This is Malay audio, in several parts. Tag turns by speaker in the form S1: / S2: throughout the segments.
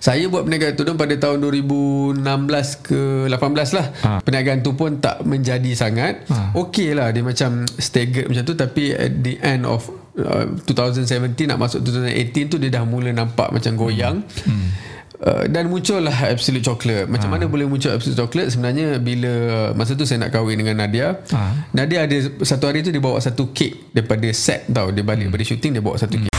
S1: Saya buat perniagaan tudung pada tahun 2016 ke 18 lah. Ha. Perniagaan tu pun tak menjadi sangat. Ha. Okey lah dia macam staggered macam tu tapi at the end of uh, 2017 nak masuk 2018 tu dia dah mula nampak macam goyang. Hmm. Hmm. Uh, dan muncullah Absolute Chocolate Macam ha. mana boleh muncul Absolute Chocolate Sebenarnya bila Masa tu saya nak kahwin dengan Nadia ha. Nadia ada Satu hari tu dia bawa satu kek Daripada set tau Dia balik hmm. daripada shooting Dia bawa satu hmm. kek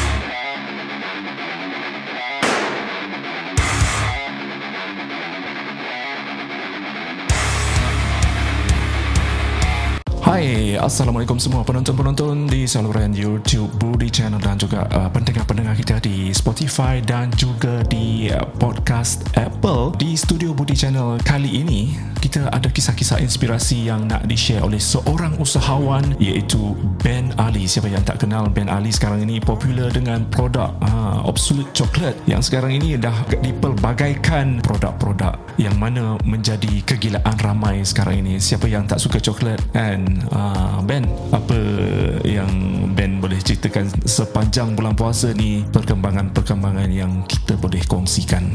S2: Assalamualaikum semua penonton-penonton di saluran YouTube Budi Channel dan juga uh, pendengar-pendengar kita di Spotify dan juga di uh, podcast Apple. Di studio Budi Channel kali ini, kita ada kisah-kisah inspirasi yang nak di-share oleh seorang usahawan iaitu Ben Ali. Siapa yang tak kenal Ben Ali sekarang ini popular dengan produk uh, Absolute Chocolate yang sekarang ini dah dipelbagaikan produk-produk yang mana menjadi kegilaan ramai sekarang ini. Siapa yang tak suka coklat and uh, Ben apa yang Ben boleh ceritakan sepanjang bulan puasa ni? Perkembangan-perkembangan yang kita boleh kongsikan.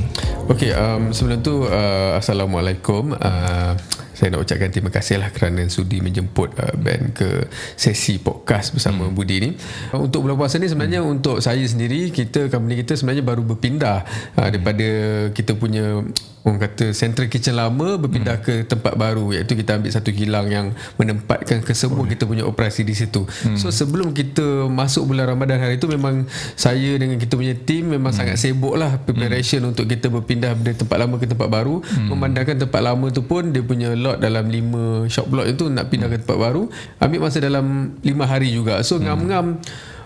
S1: Okey um, sebelum tu uh, Assalamualaikum. Uh, saya nak ucapkan terima kasih lah kerana sudi menjemput uh, Ben ke sesi podcast bersama hmm. Budi ni. Uh, untuk bulan puasa ni sebenarnya hmm. untuk saya sendiri, kita company kita sebenarnya baru berpindah uh, daripada kita punya orang kata central kitchen lama berpindah hmm. ke tempat baru iaitu kita ambil satu kilang yang menempatkan ke semua oh. kita punya operasi di situ. Hmm. So sebelum kita masuk bulan Ramadan hari itu memang saya dengan kita punya team memang hmm. sangat sibuk lah preparation hmm. untuk kita berpindah dari tempat lama ke tempat baru. Hmm. Memandangkan tempat lama tu pun dia punya lot dalam 5 shop block itu nak pindah ke tempat baru ambil masa dalam 5 hari juga. So hmm. ngam-ngam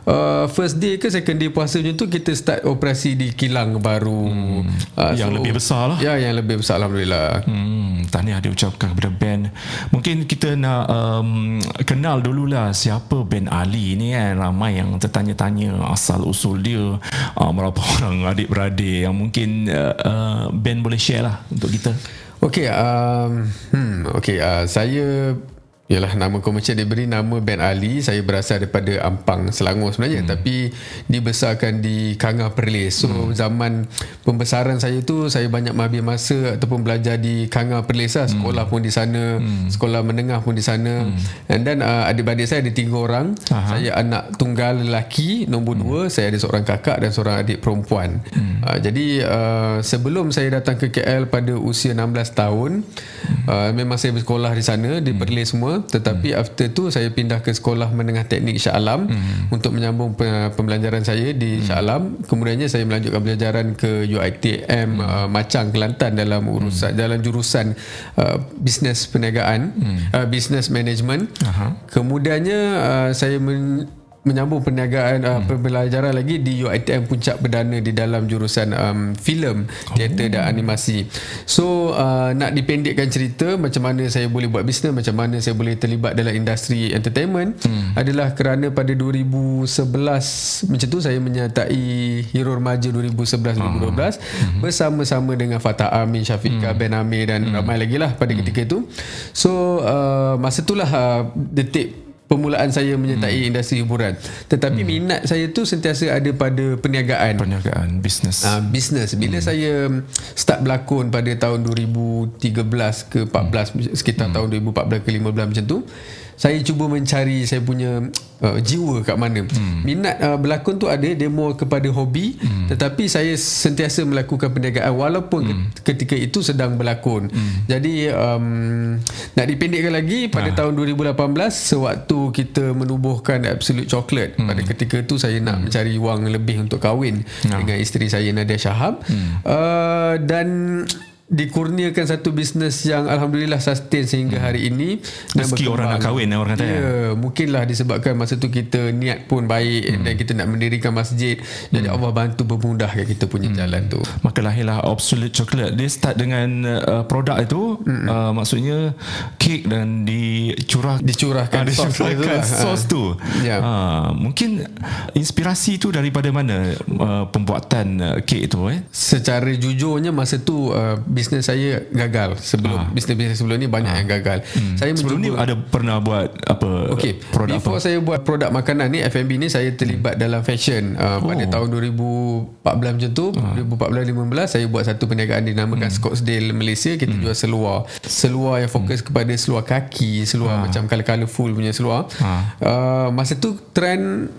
S1: uh, first day ke second day puasa macam tu kita start operasi di kilang baru.
S2: Hmm. uh, yang so, lebih besar lah.
S1: ya yang lebih besar Alhamdulillah.
S2: Hmm, tahniah diucapkan kepada Ben. Mungkin kita nak um, kenal dululah siapa Ben Ali ni kan ramai yang tertanya-tanya asal usul dia uh, berapa orang adik-beradik yang mungkin uh, uh, Ben boleh share lah untuk kita
S1: Okey, um, hmm, okey, uh, saya Yalah nama komersial diberi nama Ben Ali Saya berasal daripada Ampang Selangor sebenarnya hmm. Tapi dibesarkan di Kangah Perlis So hmm. zaman pembesaran saya tu Saya banyak menghabis masa Ataupun belajar di Kangah Perlis lah Sekolah hmm. pun di sana hmm. Sekolah menengah pun di sana hmm. And then uh, adik-adik saya ada tiga orang Aha. Saya anak tunggal lelaki Nombor hmm. dua Saya ada seorang kakak dan seorang adik perempuan hmm. uh, Jadi uh, sebelum saya datang ke KL pada usia 16 tahun hmm. uh, Memang saya bersekolah di sana Di Perlis semua tetapi hmm. after tu saya pindah ke sekolah menengah teknik Shah Alam hmm. untuk menyambung pembelajaran saya di hmm. Shah Alam kemudiannya saya melanjutkan pelajaran ke UiTM hmm. uh, Macang Kelantan dalam urusan hmm. dalam jurusan uh, bisnes perniagaan hmm. uh, business management kemudiannya uh, saya men- menyambung perniagaan uh, hmm. pembelajaran lagi di UiTM Puncak Perdana di dalam jurusan um, filem, teater oh. dan animasi. So uh, nak dipendekkan cerita macam mana saya boleh buat bisnes, macam mana saya boleh terlibat dalam industri entertainment hmm. adalah kerana pada 2011 macam tu saya menyertai Hero Remaja 2011-2012 oh. hmm. bersama-sama dengan Fatah Amin, Syafiqah, hmm. Ben Amir dan hmm. ramai lagi lah pada hmm. ketika itu. So uh, masa itulah uh, detik permulaan saya menyertai hmm. industri hiburan. Tetapi hmm. minat saya tu sentiasa ada pada perniagaan.
S2: Perniagaan, bisnes.
S1: Ah, uh, bisnes. Bila hmm. saya start berlakon pada tahun 2013 ke 14 hmm. sekitar hmm. tahun 2014 ke 15 macam tu, saya cuba mencari saya punya uh, jiwa kat mana. Hmm. Minat uh, berlakon tu ada dia more kepada hobi hmm. tetapi saya sentiasa melakukan perniagaan walaupun hmm. ketika itu sedang berlakon. Hmm. Jadi um, nak dipendekkan lagi pada ha. tahun 2018 sewaktu kita menubuhkan Absolute Chocolate hmm. pada ketika itu saya nak hmm. mencari wang lebih untuk kahwin ha. dengan isteri saya Nadia Shahab hmm. uh, dan dikurniakan satu bisnes yang alhamdulillah sustain sehingga hmm. hari ini
S2: rezeki orang nak kahwin orang kata
S1: ya yeah, mungkinlah disebabkan masa tu kita niat pun baik hmm. dan kita nak mendirikan masjid hmm. jadi Allah bantu memudahkan kita punya hmm. jalan tu
S2: maka lahirlah Absolute Chocolate dia start dengan uh, produk itu hmm. uh, maksudnya kek dan dicurah
S1: dicurahkan, uh,
S2: dicurahkan sos, sos tu yeah. uh, mungkin inspirasi tu daripada mana uh, pembuatan uh, kek itu eh
S1: secara jujurnya masa tu uh, bisnes saya gagal sebelum bisnes-bisnes sebelum ni banyak yang gagal. Saya
S2: Sebelum ni
S1: mencuba
S2: ada pernah buat apa
S1: Okay,
S2: produk
S1: before
S2: apa?
S1: saya buat produk makanan ni F&B ni saya terlibat dalam fashion uh, pada
S2: Oh.
S1: tahun 2014 macam tu, 2014-15 saya buat satu perniagaan dinamakan Scottsdale Malaysia, kita jual seluar. Seluar yang fokus kepada seluar kaki, seluar macam colour-colourful punya seluar. Uh, masa tu trend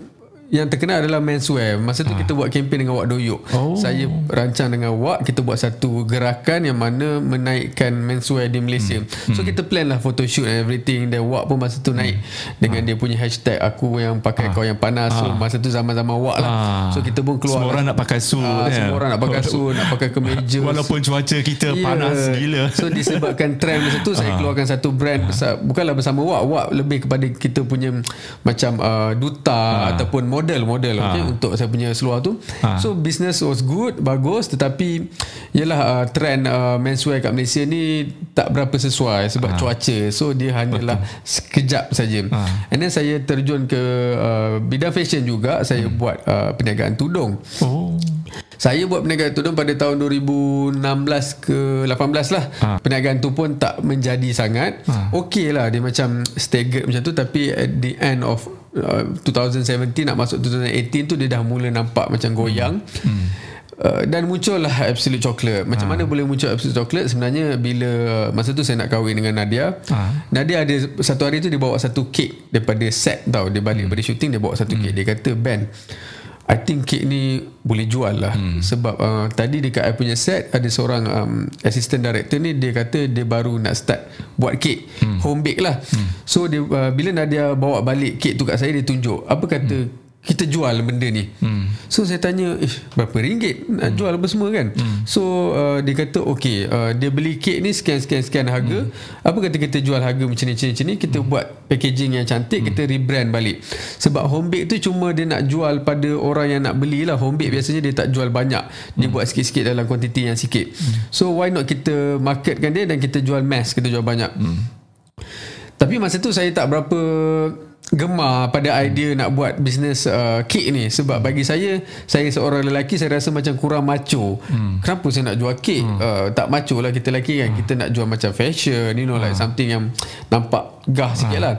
S1: yang terkenal adalah menswear. Masa tu kita buat kempen dengan Wak Doyok.
S2: Oh.
S1: Saya rancang dengan Wak, kita buat satu gerakan yang mana menaikkan menswear di Malaysia.
S2: Hmm.
S1: So kita plan lah photoshoot and everything. Dan Wak pun masa tu naik dengan dia punya hashtag aku yang pakai kau yang panas. So masa tu zaman-zaman Wak lah.
S2: Ah.
S1: So kita pun keluar
S2: Semua orang nak pakai suit
S1: Ah,
S2: kan?
S1: Semua orang nak pakai suit, nak pakai kemeja.
S2: Walaupun cuaca kita
S1: Ya.
S2: panas gila.
S1: So disebabkan trend masa tu saya keluarkan satu brand besar bukanlah bersama Wak. Wak lebih kepada kita punya macam uh, duta ataupun model-model okay, untuk saya punya seluar tu. So business was good, bagus tetapi yalah uh, trend uh, menswear kat Malaysia ni tak berapa sesuai sebab cuaca. So dia hanyalah sekejap saja. And then saya terjun ke uh, bidang fashion juga. Saya buat uh, perniagaan tudung.
S2: Oh.
S1: Saya buat perniagaan tudung pada tahun 2016 ke 18 lah. Ha. Perniagaan tu pun tak menjadi sangat. Ha. Okey lah dia macam staggered macam tu tapi at the end of uh, 2017 nak masuk 2018 tu dia dah mula nampak macam goyang. Hmm. Uh, dan muncullah Absolute Chocolate Macam mana boleh muncul Absolute Chocolate Sebenarnya bila Masa tu saya nak kahwin dengan Nadia
S2: Ha.
S1: Nadia ada Satu hari tu dia bawa satu kek Daripada set tau Dia balik daripada shooting Dia bawa satu kek Dia kata Ben I think kek ni boleh jual lah hmm. sebab uh, tadi dekat I punya set ada seorang um, assistant director ni dia kata dia baru nak start buat kek hmm. home bake lah hmm. so dia uh, bila Nadia bawa balik kek tu kat saya dia tunjuk apa kata hmm. Kita jual benda ni. Hmm. so saya tanya eh berapa ringgit? Nak jual apa semua kan? Hmm. so uh, dia kata okay uh, dia beli kek ni sekian sekian sekian harga. Hmm. apa kata kita jual harga macam ni macam ni, macam ni? Kita hmm. buat packaging yang cantik hmm. kita rebrand balik. Sebab home bake tu cuma dia nak jual pada orang yang nak beli lah. Home bake biasanya dia tak jual banyak. Dia buat sikit-sikit dalam kuantiti yang sikit. So why not kita marketkan dia dan kita jual mass kita jual banyak? Tapi masa tu saya tak berapa gemar pada idea nak buat bisnes uh, kek ni sebab bagi saya saya seorang lelaki saya rasa macam kurang macho hmm. kenapa saya nak jual kek hmm. uh, tak macho lah kita lelaki kan kita nak jual macam fashion you know like something yang nampak gah sikit lah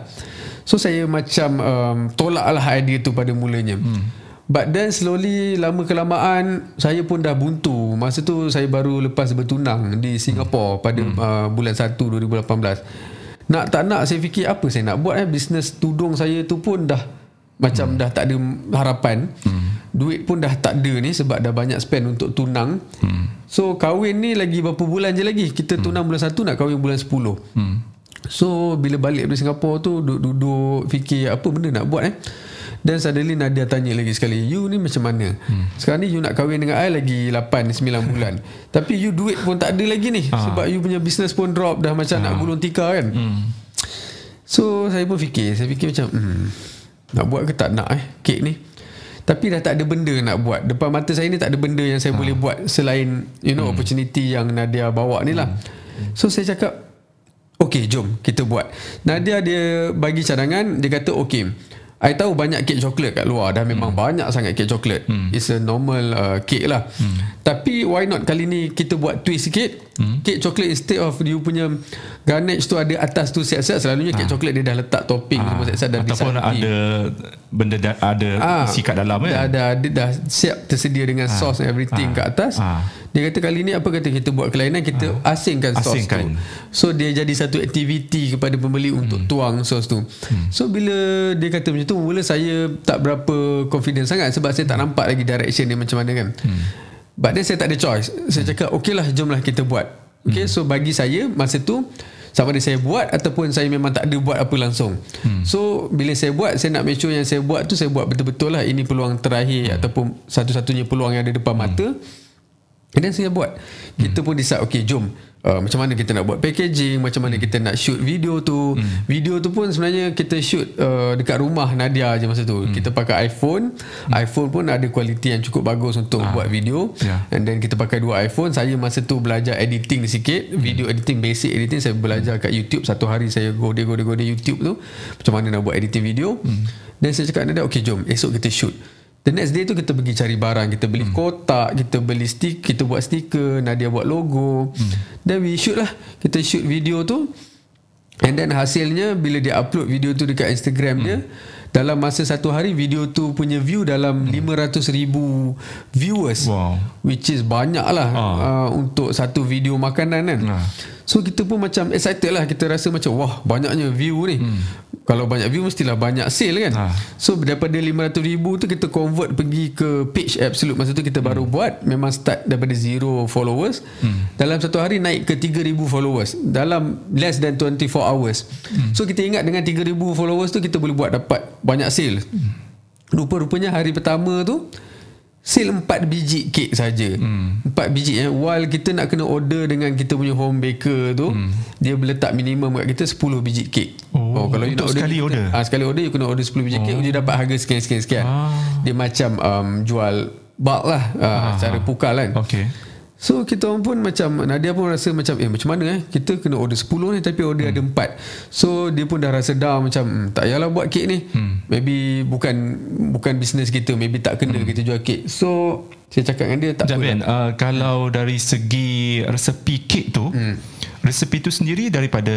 S1: so saya macam um, tolak lah idea tu pada mulanya hmm. But then slowly lama kelamaan saya pun dah buntu. Masa tu saya baru lepas bertunang di Singapura pada hmm. uh, bulan 1 2018. Nak tak nak saya fikir apa saya nak buat eh bisnes tudung saya tu pun dah macam hmm. dah tak ada harapan. Hmm. Duit pun dah tak ada ni sebab dah banyak spend untuk tunang. Hmm. So kahwin ni lagi berapa bulan je lagi. Kita tunang bulan 1 nak kahwin bulan 10. Hmm. So bila balik dari Singapura tu duduk-duduk fikir apa benda nak buat eh. Dan suddenly Nadia tanya lagi sekali You ni macam mana hmm. Sekarang ni you nak kahwin dengan I Lagi 8-9 bulan Tapi you duit pun tak ada lagi ni ha. Sebab you punya business pun drop Dah macam ha. nak gulung tikar kan hmm. So saya pun fikir Saya fikir macam hmm, Nak buat ke tak nak eh Kek ni tapi dah tak ada benda nak buat Depan mata saya ni tak ada benda Yang saya ha. boleh buat Selain You know hmm. opportunity Yang Nadia bawa ni lah hmm. So saya cakap Okay jom kita buat Nadia dia bagi cadangan Dia kata okay I tahu banyak kek coklat kat luar Dah memang hmm. banyak sangat kek coklat hmm. It's a normal uh, cake lah hmm. Tapi why not kali ni Kita buat twist sikit hmm. Kek coklat instead of You punya Garnish tu ada atas tu siap-siap Selalunya kek coklat Dia dah letak topping ha. Semua siap-siap dan
S2: Ataupun
S1: disapi.
S2: ada Benda da, ada
S1: Ah,
S2: isi kat dalam kan
S1: dah, dah, dia dah siap tersedia dengan
S2: Ah.
S1: sauce and everything
S2: Ah.
S1: kat atas
S2: Ah.
S1: Dia kata kali ni apa kata kita buat kelainan? Kita asingkan sauce
S2: Asingkan.
S1: tu so dia jadi satu aktiviti kepada pembeli untuk
S2: Hmm.
S1: tuang sauce tu. So bila dia kata macam tu mula saya tak berapa confident sangat sebab saya tak nampak lagi direction dia macam mana kan. But then saya tak ada choice. Saya cakap okey lah jomlah kita buat. Okay so bagi saya masa tu sama ada saya buat ataupun saya memang tak ada buat apa langsung. Hmm. So bila saya buat saya nak make sure yang saya buat tu saya buat betul-betul lah. Ini peluang terakhir hmm. ataupun satu-satunya peluang yang ada depan mata. And then saya buat. Kita pun decide okay jom uh, macam mana kita nak buat packaging, macam mana kita nak shoot video tu. Video tu pun sebenarnya kita shoot uh, dekat rumah Nadia je masa tu. Kita pakai iPhone. iPhone pun ada kualiti yang cukup bagus untuk buat video.
S2: Yeah.
S1: And then kita pakai dua iPhone. Saya masa tu belajar editing sikit. Video editing Basic editing. Saya belajar kat YouTube. Satu hari saya Gode-gode-gode YouTube tu. Macam mana nak buat editing video. Dan saya cakap dengan dia Okay jom Esok kita shoot The next day tu kita pergi cari barang Kita beli hmm. kotak Kita beli stick Kita buat stiker Nadia buat logo hmm. Then we shoot lah Kita shoot video tu And then hasilnya Bila dia upload video tu Dekat Instagram hmm. dia dalam masa satu hari video tu punya view dalam hmm. 500 ribu viewers
S2: Wow.
S1: which is banyak lah
S2: Ah.
S1: uh, untuk satu video makanan kan
S2: Ah.
S1: so kita pun macam excited lah kita rasa macam wah banyaknya view ni hmm. Kalau banyak view mestilah banyak sale kan?
S2: Ah.
S1: so daripada 500 ribu tu kita convert pergi ke page Absolute masa tu kita baru buat memang start daripada zero followers. Hmm. dalam satu hari naik ke 3000 followers. Dalam less than 24 hours. Hmm. so kita ingat dengan 3000 followers tu kita boleh buat dapat banyak sale. Rupa-rupanya hari pertama tu sale 4 biji kek saja. Hmm. 4 biji eh while kita nak kena order dengan kita punya home baker tu hmm. dia letak minimum kat kita 10 biji kek.
S2: Oh, untuk sekali
S1: kita,
S2: order?
S1: Ah sekali order you kena order 10 biji oh. kek dia dapat harga sekian sekian sekian.
S2: Ah.
S1: Dia macam um, jual bulk lah uh, secara pukal kan.
S2: Okay.
S1: So kita orang pun macam Nadia pun rasa macam eh macam mana eh kita kena order 10 ni tapi order hmm. ada 4. So dia pun dah rasa down macam hmm, tak payahlah buat kek ni. Hmm. Maybe bukan bukan bisnes kita, maybe tak kena hmm. kita jual kek. So saya cakap dengan dia tak apa.
S2: Uh, kalau dari segi resepi kek tu, hmm. resepi tu sendiri daripada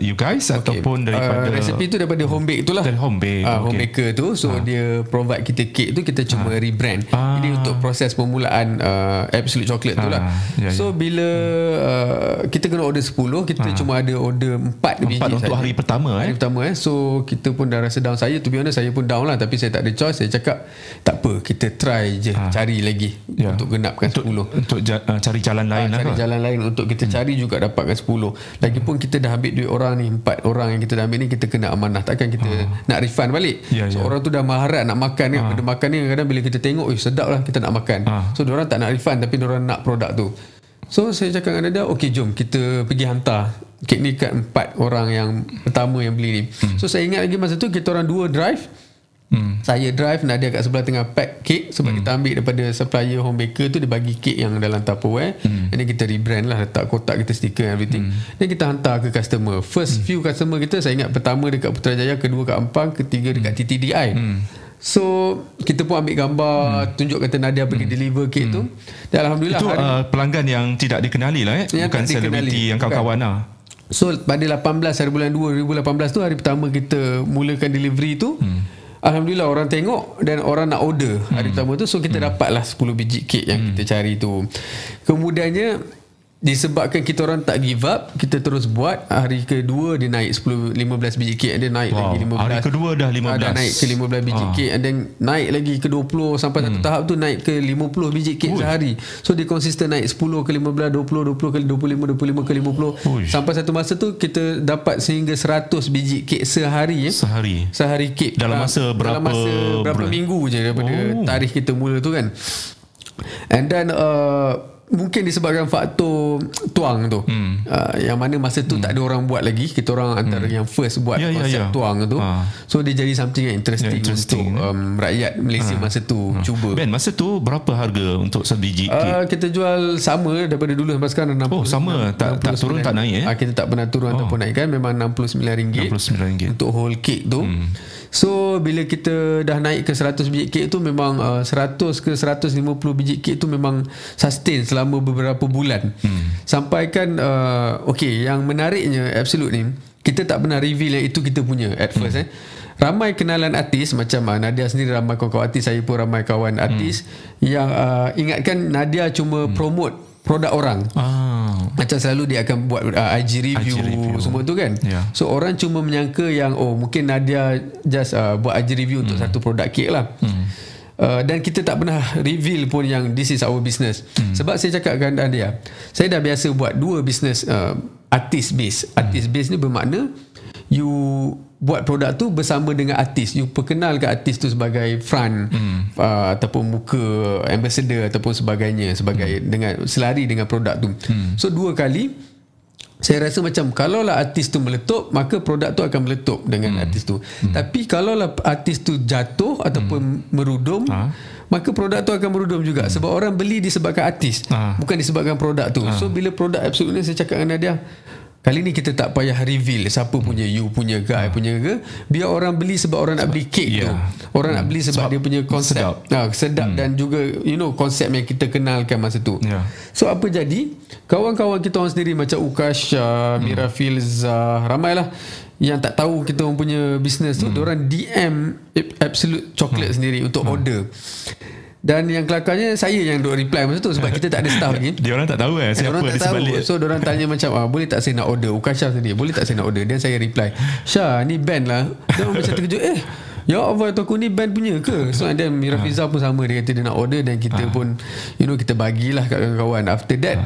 S2: you guys okay. ataupun daripada
S1: uh, resepi tu daripada home bake tu lah.
S2: dari home bake.
S1: Ah, home
S2: okay.
S1: baker tu so dia provide kita kek tu kita cuma rebrand.
S2: Ah.
S1: Jadi untuk proses permulaan uh, absolute chocolate tu lah.
S2: Ah, ya,
S1: so bila uh, kita kena order 10 kita cuma ada order 4 biji
S2: Empat untuk
S1: saja.
S2: hari pertama
S1: Hari
S2: eh.
S1: pertama eh So kita pun dah rasa down Saya to be honest Saya pun down lah Tapi saya tak ada choice Saya cakap Tak apa Kita try je Cari lagi
S2: Ya.
S1: Untuk genapkan 10
S2: Untuk ja, uh, cari jalan lain
S1: Ah,
S2: lah.
S1: cari
S2: kot.
S1: jalan lain untuk kita hmm. cari juga dapatkan 10 lagipun kita dah ambil duit orang ni empat orang yang kita dah ambil ni kita kena amanah takkan kita nak refund balik
S2: Ya,
S1: so
S2: ya.
S1: orang tu dah maharat nak makan kan benda makan ni kadang bila kita tengok eh sedap lah kita nak makan
S2: Ah.
S1: so orang tak nak refund tapi orang nak produk tu so saya cakap dengan dia okey jom kita pergi hantar kek ni kat empat orang yang pertama yang beli ni so saya ingat lagi masa tu kita orang dua drive
S2: Hmm.
S1: saya drive Nadia kat sebelah tengah pack kek sebab hmm. kita ambil daripada supplier home baker tu dia bagi kek yang dalam Tupperware hmm. and then kita rebrand lah letak kotak kita stiker and everything hmm. then kita hantar ke customer first hmm. few customer kita saya ingat pertama dekat Putrajaya kedua kat Ampang ketiga dekat TTDI hmm. So kita pun ambil gambar hmm. tunjuk kata Nadia pergi hmm. deliver kek hmm. tu dan alhamdulillah
S2: Itu
S1: hari,
S2: uh, pelanggan yang tidak dikenali lah eh.
S1: Yang
S2: Bukan selebriti yang kawan-kawan lah.
S1: So pada 18 hari bulan 2 2018 tu hari pertama kita mulakan delivery tu hmm. Alhamdulillah orang tengok dan orang nak order hari
S2: Hmm.
S1: pertama tu so kita dapatlah 10 biji kek yang kita cari tu. Kemudiannya disebabkan kita orang tak give up kita terus buat hari kedua dia naik 10 15 biji kek and then naik
S2: Wow.
S1: lagi 15
S2: Hari kedua dah
S1: Ah,
S2: 15.
S1: dah naik ke 15 biji
S2: Ah.
S1: kek and then naik lagi ke 20 sampai satu tahap tu naik ke 50 biji kek sehari so dia konsisten naik 10 ke 15 20 20 ke 25 25 ke 50
S2: Uish.
S1: sampai satu masa tu kita dapat sehingga 100 biji kek sehari eh.
S2: Sehari.
S1: sehari kek
S2: Dalam
S1: Ah,
S2: masa berapa
S1: dalam masa berapa
S2: bulan?
S1: minggu je daripada
S2: Oh.
S1: tarikh kita mula tu kan and then uh, mungkin disebabkan faktor tuang tu hmm. uh, yang mana masa tu hmm. tak ada orang buat lagi kita orang antara hmm. yang first buat
S2: Ya, ya,
S1: konsep
S2: ya.
S1: tuang tu
S2: Ha.
S1: so dia jadi something yang interesting,
S2: Ya, interesting,
S1: untuk um, rakyat Malaysia masa tu cuba
S2: Ben, masa tu berapa harga untuk sebiji kek?
S1: Uh, kita jual sama daripada dulu sampai sekarang 60,
S2: Oh, sama. Tak- tak turun, tak naik, eh?
S1: Ah, kita tak pernah turun oh. ataupun naikkan memang RM69
S2: RM69.
S1: untuk whole cake tu. Hmm. So bila kita dah naik ke 100 biji kek tu memang uh, 100 ke 150 biji kek tu memang sustain selama beberapa bulan. Hmm. Sampai kan uh, okay yang menariknya absolute ni kita tak pernah reveal yang itu kita punya at first hmm. eh. Ramai kenalan artis macam uh, Nadia sendiri ramai kawan-kawan artis saya pun ramai kawan artis hmm. yang uh, ingatkan Nadia cuma hmm. promote produk orang.
S2: Ah.
S1: Macam selalu dia akan buat uh, IG, review,
S2: IG review.
S1: semua tu kan.
S2: Ya.
S1: So orang cuma menyangka yang oh mungkin Nadia just uh, buat IG review untuk satu produk kek lah. Hmm. Uh, dan kita tak pernah reveal pun yang this is our business. Hmm. Sebab saya cakap dengan Nadia, saya dah biasa buat dua business uh, artist base. Artist base ni bermakna you buat produk tu bersama dengan artis you perkenalkan artis tu sebagai front hmm. uh, ataupun muka ambassador ataupun sebagainya sebagai hmm. dengan selari dengan produk tu hmm. so dua kali saya rasa macam kalaulah artis tu meletup maka produk tu akan meletup dengan hmm. artis tu hmm. tapi kalaulah artis tu jatuh ataupun hmm. merudum ha? maka produk tu akan merudum juga hmm. sebab orang beli disebabkan artis
S2: Ha.
S1: bukan disebabkan produk tu so bila produk absolute ni saya cakap dengan dia Kali ni kita tak payah reveal siapa punya you punya guy punya ke biar orang beli sebab orang nak beli kek
S2: Ya.
S1: tu. Orang nak beli sebab,
S2: Sebab
S1: dia punya konsep
S2: sedap.
S1: ha, sedap dan juga you know konsep yang kita kenalkan masa tu.
S2: Ya.
S1: So apa jadi kawan-kawan kita orang sendiri macam Ukasha, Mira Filza, ramailah yang tak tahu kita orang punya bisnes tu, hmm. orang DM Absolute Chocolate sendiri untuk order. Dan yang kelakarnya saya yang duk reply masa tu sebab kita tak ada staff lagi.
S2: Dia orang tak tahu eh
S1: Eh,
S2: siapa
S1: orang
S2: di
S1: tak tahu.
S2: sebalik.
S1: So orang tanya macam ah, Boleh tak saya nak order? Ukasha sendiri Boleh tak saya nak order? Dan saya reply Syah ni band lah. Dia orang macam terkejut Eh Ya Allah tu aku ni band punya ke? So and then Mira Fiza pun sama Dia kata dia nak order Dan kita pun You know kita bagilah kat kawan-kawan. After that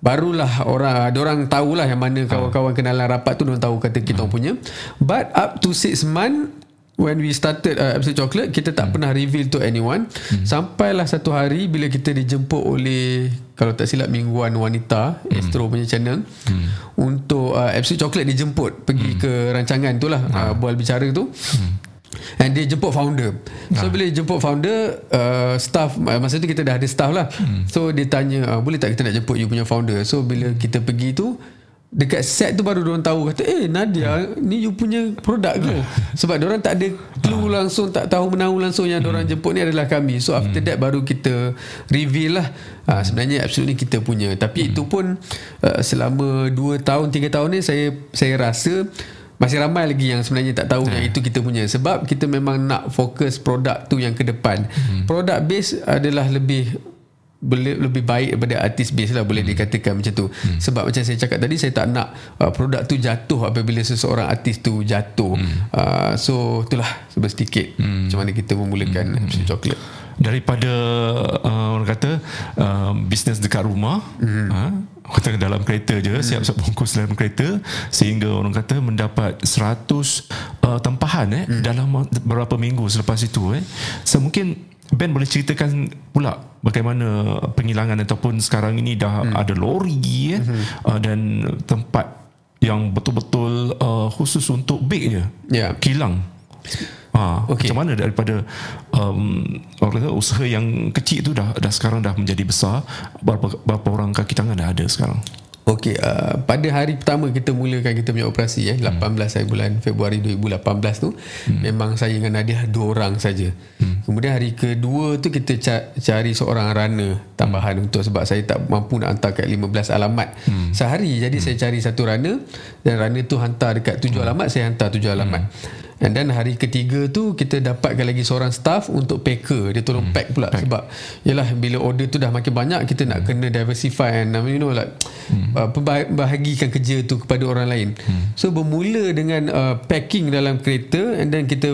S1: Barulah orang Ada orang tahulah Yang mana kawan-kawan kenalan rapat tu Diorang tahu kata kita orang punya. But up to 6 month When we started uh, Absolute Chocolate Kita tak pernah reveal to anyone. Sampailah satu hari Bila kita dijemput oleh Kalau tak silap Mingguan Wanita Astro punya channel Untuk uh, Absolute Chocolate dijemput Pergi ke rancangan tu lah uh, Bual bicara tu. And dia jemput founder. So bila dia jemput founder uh, Staff uh, Masa tu kita dah ada staff lah. So dia tanya uh, Boleh tak kita nak jemput you punya founder? So bila kita pergi tu Dekat set tu baru orang tahu Kata eh Nadia Ni you punya produk ke? Sebab orang tak ada Clue langsung Tak tahu menahu langsung Yang orang jemput ni adalah kami. So after that baru kita Reveal lah. Ha, Sebenarnya absolute ni kita punya. Tapi itu pun uh, Selama 2 tahun 3 tahun ni Saya saya rasa masih ramai lagi yang sebenarnya tak tahu yang itu kita punya. Sebab kita memang nak fokus produk tu yang ke depan. Hmm. Produk base adalah lebih boleh lebih baik daripada artis base lah boleh hmm. dikatakan macam tu. Hmm. Sebab macam saya cakap tadi saya tak nak uh, produk tu jatuh apabila seseorang artis tu jatuh. Hmm. Uh, so itulah sebab sedikit hmm. macam mana kita memulakan hmm. coklat.
S2: daripada uh, orang kata uh, bisnes dekat rumah mm-hmm. ha, kata dalam kereta je mm-hmm. siap-siap bungkus dalam kereta sehingga orang kata mendapat 100 uh, tempahan eh mm. dalam beberapa minggu selepas itu eh so mungkin Ben boleh ceritakan pula bagaimana penghilangan ataupun sekarang ini dah mm. ada lori eh mm-hmm. uh, dan tempat yang betul-betul uh, khusus untuk bake je
S1: Ya.
S2: kilang Ha, okay. Macam mana daripada um, orang kata usaha yang kecil tu dah dah sekarang dah menjadi besar berapa berapa orang kaki tangan dah ada sekarang
S1: Okey, uh, pada hari pertama kita mulakan kita punya operasi eh 18 hari bulan Februari 2018 tu hmm. memang saya dengan Nadia dua orang saja. Hmm. Kemudian hari kedua tu kita ca- cari seorang runner tambahan hmm. untuk sebab saya tak mampu nak hantar kat 15 alamat hmm. sehari. Jadi hmm. saya cari satu runner dan runner tu hantar dekat 7 hmm. alamat, saya hantar 7 alamat. Hmm. And then hari ketiga tu kita dapatkan lagi seorang staff untuk packer. Dia tolong hmm. pack pula pack. sebab yalah bila order tu dah makin banyak kita nak kena diversify and you know like hmm. uh, bahagikan kerja tu kepada orang lain. Hmm. So bermula dengan uh, packing dalam kereta and then kita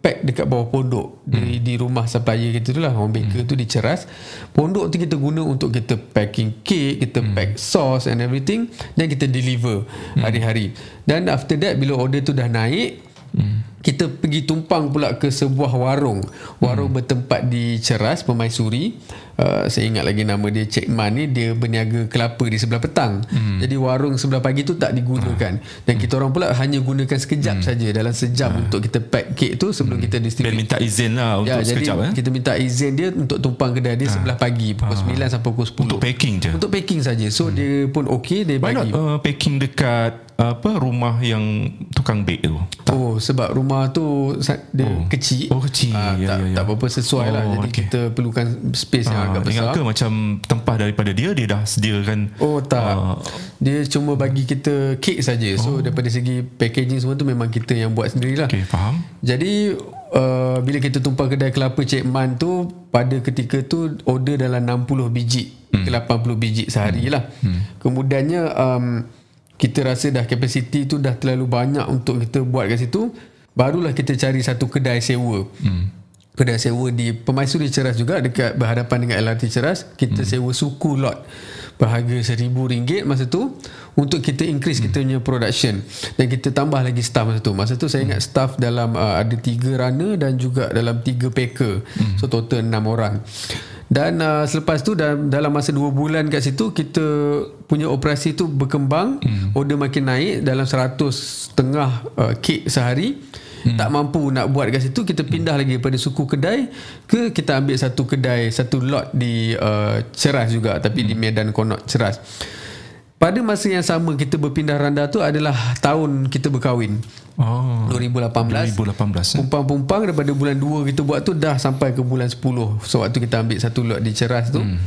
S1: pack dekat bawah pondok hmm. di di rumah supplier kita tu lah orang baker hmm. tu diceras. Pondok tu kita guna untuk kita packing cake, kita hmm. pack sauce and everything dan kita deliver hmm. hari-hari. Dan after that bila order tu dah naik Hmm. Kita pergi tumpang pula ke sebuah warung. Warung hmm. bertempat di Ceras, Pemaisuri. Uh, saya ingat lagi nama dia Cik Man ni dia berniaga kelapa di sebelah petang. Hmm. Jadi warung sebelah pagi tu tak digunakan. Dan kita orang pula hanya gunakan sekejap hmm. saja dalam sejam hmm. untuk kita pack kek tu sebelum hmm. kita distribute.
S2: Ben minta izin lah untuk
S1: ya,
S2: sekejap
S1: jadi
S2: eh.
S1: kita minta izin dia untuk tumpang kedai dia sebelah pagi pukul 9 sampai pukul 10.
S2: Untuk packing je.
S1: Untuk packing saja. So hmm. dia pun okey dia
S2: Why
S1: bagi.
S2: not uh, packing dekat apa rumah yang tukang bake tu?
S1: Oh sebab rumah tu dia
S2: Oh.
S1: kecil.
S2: Oh, kecil.
S1: Ah,
S2: Ya,
S1: tak,
S2: ya, ya.
S1: tak apa-apa sesuai lah.
S2: Oh,
S1: Jadi
S2: okey.
S1: kita perlukan space yang
S2: Ah,
S1: agak besar.
S2: ingat ke macam tempah daripada dia dia dah sediakan
S1: Oh tak.
S2: Ah.
S1: Dia cuma bagi kita kek saja. So
S2: Oh.
S1: daripada segi packaging semua tu memang kita yang buat sendirilah.
S2: Okay, faham?
S1: Jadi uh, bila kita tumpah kedai kelapa Cik Man tu pada ketika tu order dalam 60 biji hmm. ke 80 biji sehari lah. Hmm. Kemudiannya um, kita rasa dah kapasiti tu dah terlalu banyak untuk kita buat kat situ. Barulah kita cari satu kedai sewa. Hmm. Kedai sewa di Pemaisuri Ceras juga dekat berhadapan dengan LRT Ceras. Kita hmm. sewa suku lot berharga RM1,000 masa tu untuk kita increase hmm. kita punya production dan kita tambah lagi staff masa tu. Masa tu saya ingat staff dalam uh, ada tiga runner dan juga dalam tiga packer. Hmm. So total enam orang. Dan uh, selepas tu dalam, dalam masa 2 bulan kat situ kita punya operasi tu berkembang, hmm. order makin naik dalam 100 setengah uh, kek sehari. Hmm. Tak mampu nak buat kat situ kita pindah lagi daripada suku kedai ke kita ambil satu kedai satu lot di uh, Ceras juga tapi hmm. di Medan Konot Ceras. pada masa yang sama kita berpindah randa tu adalah tahun kita berkahwin.
S2: Oh.
S1: 2018.
S2: 2018 eh?
S1: Pumpang-pumpang daripada bulan 2 kita buat tu dah sampai ke bulan 10. So waktu kita ambil satu lot di Ceras tu. Hmm.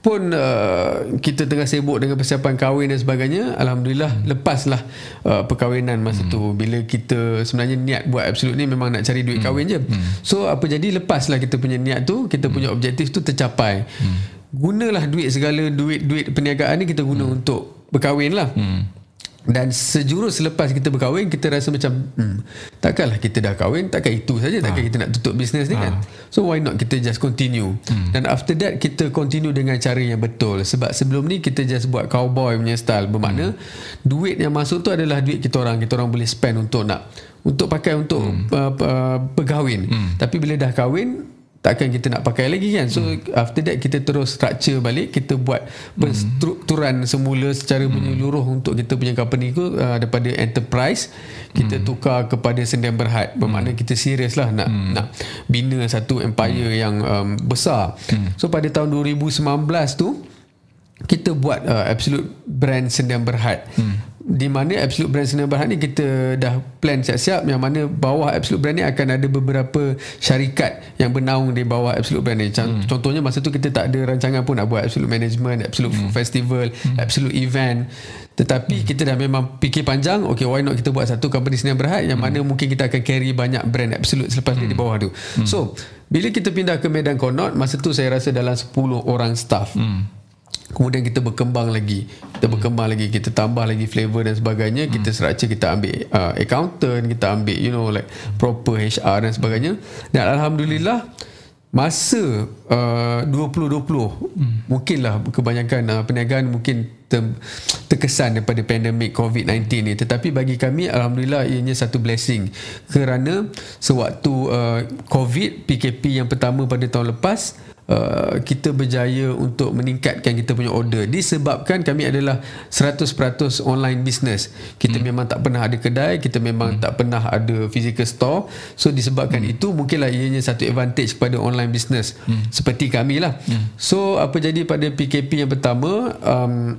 S1: Pun uh, kita tengah sibuk dengan persiapan kahwin dan sebagainya Alhamdulillah hmm. lepaslah uh, perkahwinan masa hmm. tu Bila kita sebenarnya niat buat Absolute ni memang nak cari duit hmm. kahwin je hmm. So apa jadi lepaslah kita punya niat tu Kita hmm. punya objektif tu tercapai hmm. Gunalah duit segala duit-duit perniagaan ni kita guna hmm. untuk berkahwin lah hmm. Dan sejurus selepas kita berkahwin kita rasa macam hmm, takkanlah kita dah kahwin takkan itu saja takkan ha. kita nak tutup bisnes ni ha. kan so why not kita just continue hmm. dan after that kita continue dengan cara yang betul sebab sebelum ni kita just buat cowboy punya style bermakna hmm. duit yang masuk tu adalah duit kita orang kita orang boleh spend untuk nak untuk pakai untuk hmm. uh, uh, berkahwin hmm. tapi bila dah kahwin takkan kita nak pakai lagi kan so hmm. after that kita terus structure balik kita buat penstrukturan semula secara hmm. menyeluruh untuk kita punya company tu uh, daripada enterprise kita hmm. tukar kepada sendian berhad bermakna hmm. kita serius lah nak hmm. nak bina satu empire hmm. yang um, besar hmm. so pada tahun 2019 tu kita buat uh, absolute brand sendian berhad hmm di mana Absolute Brand Senang Berhad ni kita dah plan siap-siap yang mana bawah Absolute Brand ni akan ada beberapa syarikat yang bernaung di bawah Absolute Brand ni hmm. contohnya masa tu kita tak ada rancangan pun nak buat Absolute Management Absolute hmm. Festival hmm. Absolute Event tetapi hmm. kita dah memang fikir panjang okay why not kita buat satu company Senang Berhad yang hmm. mana mungkin kita akan carry banyak brand Absolute selepas hmm. ni di bawah tu hmm. so bila kita pindah ke Medan Konot masa tu saya rasa dalam 10 orang staff hmm. Kemudian kita berkembang lagi Kita hmm. berkembang lagi Kita tambah lagi flavor dan sebagainya hmm. Kita seraca Kita ambil uh, accountant Kita ambil you know like Proper HR dan sebagainya Dan Alhamdulillah Masa uh, 2020 hmm. Mungkinlah Kebanyakan uh, perniagaan Mungkin ter, Terkesan daripada pandemik COVID-19 ni Tetapi bagi kami Alhamdulillah Ianya satu blessing Kerana Sewaktu uh, COVID PKP yang pertama pada tahun lepas Uh, kita berjaya untuk meningkatkan kita punya order disebabkan kami adalah 100% online business kita hmm. memang tak pernah ada kedai kita memang hmm. tak pernah ada physical store so disebabkan hmm. itu mungkinlah ianya satu advantage kepada online business hmm. seperti kami lah hmm. so apa jadi pada PKP yang pertama um,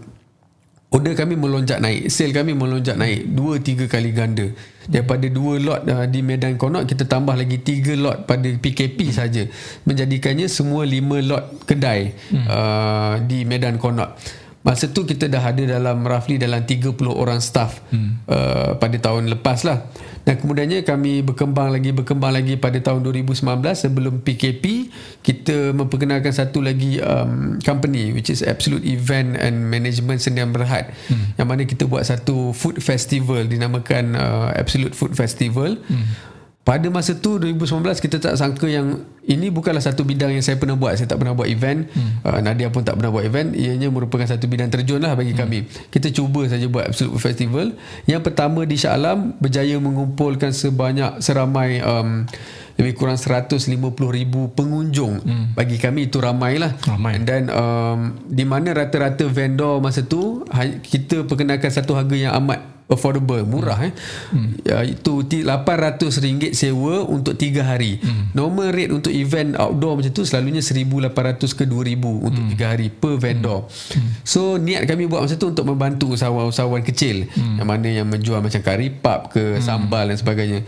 S1: order kami melonjak naik sale kami melonjak naik 2 3 kali ganda daripada 2 lot uh, di Medan Konot kita tambah lagi 3 lot pada PKP hmm. saja menjadikannya semua 5 lot kedai hmm. uh, di Medan Konot masa tu kita dah ada dalam roughly dalam 30 orang staff hmm. uh, pada tahun lepas lah dan kemudiannya kami berkembang lagi berkembang lagi pada tahun 2019 sebelum PKP kita memperkenalkan satu lagi um, company which is Absolute Event and Management Sendian Berhad hmm. yang mana kita buat satu food festival dinamakan uh, Absolute Food Festival hmm pada masa tu 2019 kita tak sangka yang ini bukanlah satu bidang yang saya pernah buat saya tak pernah buat event hmm. uh, Nadia pun tak pernah buat event ianya merupakan satu bidang terjun lah bagi hmm. kami kita cuba saja buat Absolute Festival yang pertama di Shah Alam berjaya mengumpulkan sebanyak seramai um, lebih kurang 150 ribu pengunjung hmm. bagi kami itu ramai lah ramai. dan um, di mana rata-rata vendor masa tu kita perkenalkan satu harga yang amat affordable murah hmm. eh hmm. Ya, itu RM800 sewa untuk 3 hari hmm. normal rate untuk event outdoor macam tu selalunya 1800 ke 2000 untuk hmm. 3 hari per vendor hmm. Hmm. so niat kami buat masa tu untuk membantu usahawan-usahawan kecil hmm. yang mana yang menjual macam kari pap ke hmm. sambal dan sebagainya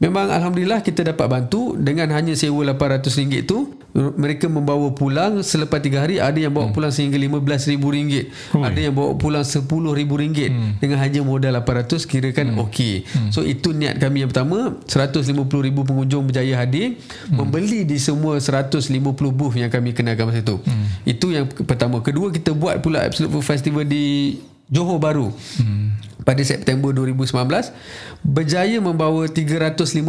S1: Memang Alhamdulillah kita dapat bantu dengan hanya sewa RM800 tu mereka membawa pulang selepas 3 hari ada yang bawa hmm. pulang sehingga RM15,000 ada yang bawa pulang RM10,000 hmm. dengan hanya modal RM800 kira kan hmm. okey hmm. so itu niat kami yang pertama RM150,000 pengunjung berjaya hadir hmm. membeli di semua 150 booth yang kami kenalkan masa itu hmm. itu yang pertama kedua kita buat pula Absolute Food Festival di Johor Baru hmm pada September 2019 berjaya membawa 350,000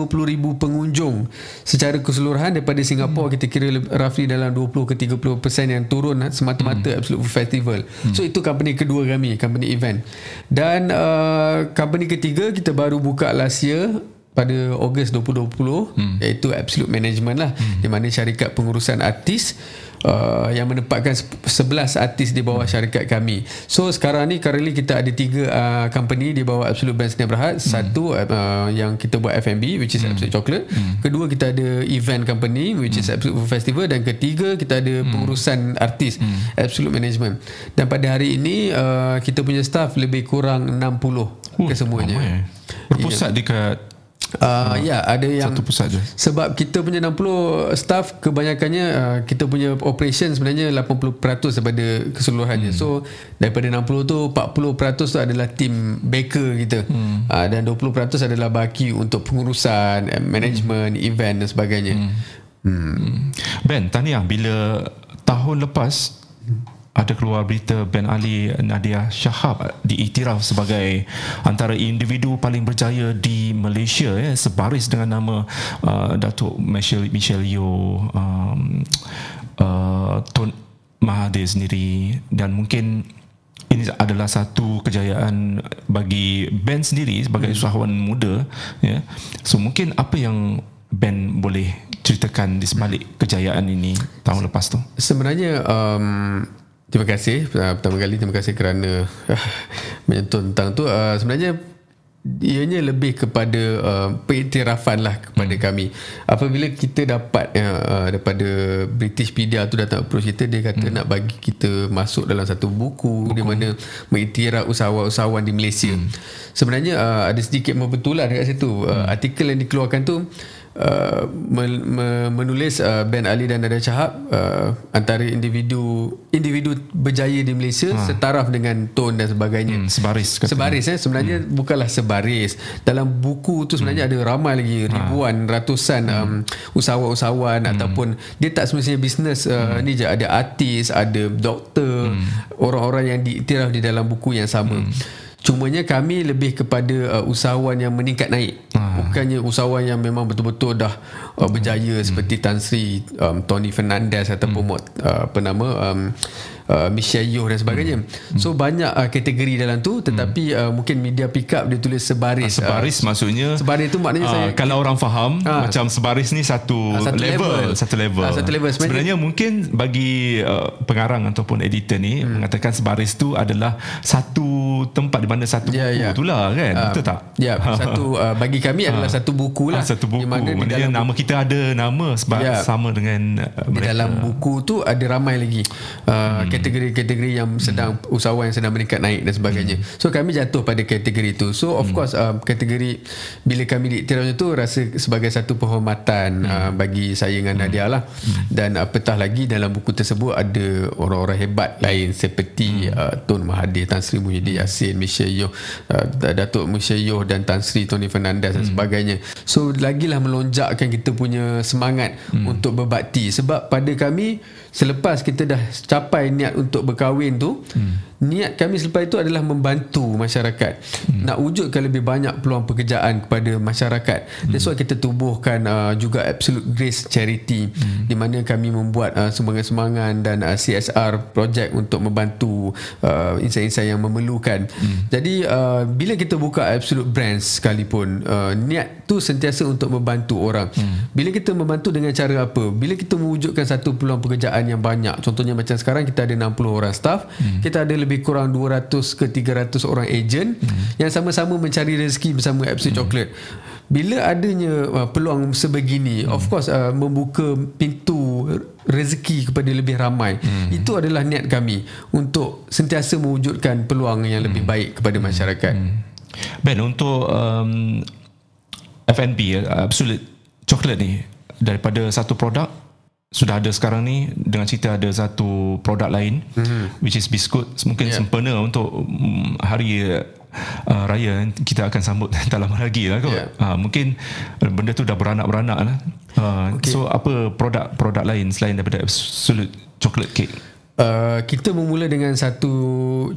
S1: pengunjung secara keseluruhan daripada Singapura hmm. kita kira roughly dalam 20 ke 30% yang turun semata-mata hmm. Absolute Festival hmm. so itu company kedua kami company event dan uh, company ketiga kita baru buka last year pada Ogos 2020 hmm. iaitu Absolute Management lah hmm. di mana syarikat pengurusan artis uh, yang menempatkan sep- 11 artis di bawah syarikat kami. So sekarang ni currently kita ada tiga uh, company di bawah Absolute Brand Sdn Berhad. Satu uh, yang kita buat F&B which is Absolute Chocolate. Kedua kita ada event company which is Absolute Food Festival dan ketiga kita ada pengurusan artis Absolute Management. Dan pada hari ini uh, kita punya staff lebih kurang 60 kesemuanya.
S2: Ramai. Berpusat dekat
S1: Uh, ya, ada yang
S2: satu pusat je.
S1: sebab kita punya 60 staff kebanyakannya uh, kita punya operation sebenarnya 80% daripada keseluruhannya. Hmm. So daripada 60 tu 40% tu adalah tim baker kita. Hmm. Uh, dan 20% adalah baki untuk pengurusan, uh, management, hmm. event dan sebagainya. Hmm.
S2: Hmm. Ben, tahniah bila tahun lepas ada keluar berita Ben Ali Nadia Shahab diiktiraf sebagai antara individu paling berjaya di Malaysia ya sebaris dengan nama uh, Datuk Michelle Michelle Yeoh um, uh, Tun Mahathir sendiri. Dan mungkin ini adalah satu kejayaan bagi Ben sendiri sebagai usahawan muda ya. So mungkin apa yang Ben boleh ceritakan di sebalik kejayaan ini tahun lepas tu?
S1: Sebenarnya um, terima kasih uh, pertama kali terima kasih kerana uh, menyentuh tentang tu uh, sebenarnya ianya lebih kepada uh, pengiktirafan lah kepada hmm. kami apabila kita dapat uh, uh, daripada British Media tu datang approach kita dia kata hmm. nak bagi kita masuk dalam satu buku, buku. di mana mengiktiraf usahawan-usahawan di Malaysia hmm. sebenarnya uh, ada sedikit membetulan dekat situ uh, hmm. artikel yang dikeluarkan tu Uh, menulis uh, Ben Ali dan Nadia Shahab uh, antara individu individu berjaya di Malaysia ha. setaraf dengan Tone dan sebagainya.
S2: Hmm, sebaris katanya.
S1: Sebaris eh sebenarnya hmm. bukanlah sebaris. Dalam buku tu sebenarnya hmm. ada ramai lagi ha. ribuan ha. ratusan hmm. um, usahawan-usahawan hmm. ataupun dia tak semestinya bisnes uh, hmm. ni je ada artis, ada doktor, hmm. orang-orang yang diiktiraf di dalam buku yang sama. Hmm. Cumanya kami lebih kepada uh, usahawan yang meningkat naik. Ha. Bukannya usahawan yang memang betul-betul dah uh, berjaya hmm. seperti Tan Sri, um, Tony Fernandez ataupun hmm. uh, apa nama um, uh, Michelle Yeoh dan sebagainya. Hmm. So banyak uh, kategori dalam tu tetapi hmm. uh, mungkin media pick up dia tulis sebaris.
S2: Uh, sebaris uh, maksudnya
S1: sebaris tu maknanya uh,
S2: saya kalau orang faham uh, macam sebaris ni satu, uh, satu level, level, satu level. Uh,
S1: satu level
S2: sebenarnya, sebenarnya mungkin bagi uh, pengarang ataupun editor ni hmm. mengatakan sebaris tu adalah satu tempat di mana satu yeah, buku yeah. tu lah kan. Uh, Betul tak?
S1: Ya, yeah, satu uh, bagi kami adalah uh, satu buku lah.
S2: Uh, satu buku. Di mana di dalam nama buku, kita ada nama sebab yeah, sama dengan uh,
S1: di dalam buku tu ada ramai lagi uh, hmm. Kategori-kategori yang sedang hmm. usahawan yang sedang meningkat naik dan sebagainya. Hmm. So kami jatuh pada kategori itu. So of hmm. course uh, kategori bila kami diiktirafnya tu rasa sebagai satu penghormatan hmm. uh, bagi saya dengan hmm. Nadia lah. Hmm. Dan apatah lagi dalam buku tersebut ada orang-orang hebat lain seperti hmm. uh, Tun Mahathir, Tan Sri Muhyiddin Yassin, Michelle Yeoh, uh, Datuk Michelle Yeoh dan Tan Sri Tony Fernandez dan hmm. sebagainya. So lagilah melonjakkan kita punya semangat hmm. untuk berbakti sebab pada kami selepas kita dah capai niat untuk berkahwin tu hmm. Niat kami selepas itu adalah membantu masyarakat hmm. nak wujudkan lebih banyak peluang pekerjaan kepada masyarakat hmm. that's why kita tubuhkan uh, juga Absolute Grace Charity hmm. di mana kami membuat uh, sumbangan-sumbangan dan uh, CSR project untuk membantu uh, insan-insan yang memerlukan hmm. jadi uh, bila kita buka Absolute Brands sekalipun uh, niat tu sentiasa untuk membantu orang hmm. bila kita membantu dengan cara apa bila kita mewujudkan satu peluang pekerjaan pekerjaan yang banyak. Contohnya macam sekarang kita ada 60 orang staff, hmm. kita ada lebih kurang 200 ke 300 orang ejen hmm. yang sama-sama mencari rezeki bersama Absolute hmm. Chocolate. Bila adanya uh, peluang sebegini, hmm. of course uh, membuka pintu rezeki kepada lebih ramai. Hmm. Itu adalah niat kami untuk sentiasa mewujudkan peluang yang lebih hmm. baik kepada hmm. masyarakat. Hmm.
S2: Ben untuk um, F&B uh, Absolute Chocolate ni daripada satu produk sudah ada sekarang ni dengan cerita ada satu produk lain mm-hmm. which is biskut mungkin yeah. sempena untuk um, hari uh, raya kita akan sambut tak lama lagi lah kot yeah. uh, mungkin benda tu dah beranak-beranak lah uh, okay. so apa produk-produk lain selain daripada absolute chocolate cake
S1: Uh, kita memula dengan satu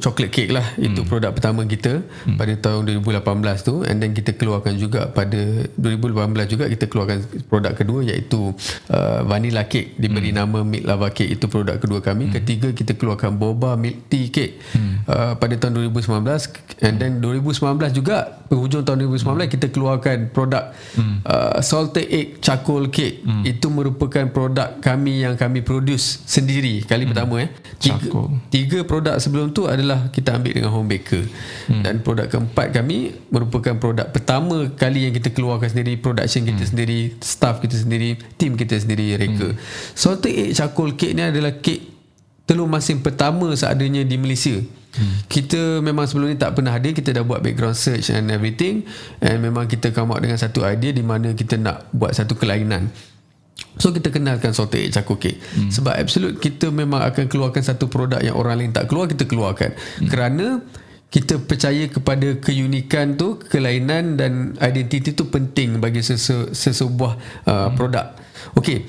S1: chocolate cake lah itu hmm. produk pertama kita hmm. pada tahun 2018 tu and then kita keluarkan juga pada 2018 juga kita keluarkan produk kedua iaitu uh, vanilla cake diberi hmm. nama milk lava cake itu produk kedua kami hmm. ketiga kita keluarkan boba milk tea cake hmm. uh, pada tahun 2019 and then 2019 juga penghujung tahun 2019 hmm. kita keluarkan produk hmm. uh, salted egg charcoal cake hmm. itu merupakan produk kami yang kami produce sendiri kali hmm. pertama eh tiga, tiga produk sebelum tu adalah kita ambil dengan home baker hmm. dan produk keempat kami merupakan produk pertama kali yang kita keluarkan sendiri production kita hmm. sendiri staff kita sendiri team kita sendiri reka hmm. salted egg charcoal cake ni adalah kek telur masin pertama seadanya di Malaysia Hmm. Kita memang sebelum ni tak pernah ada Kita dah buat background search and everything And memang kita come out dengan satu idea Di mana kita nak buat satu kelainan So kita kenalkan salted egg charcoal cake hmm. Sebab absolute kita memang akan keluarkan satu produk yang orang lain tak keluar Kita keluarkan hmm. Kerana kita percaya kepada keunikan tu Kelainan dan identiti tu penting bagi sesebuah uh, hmm. produk Okay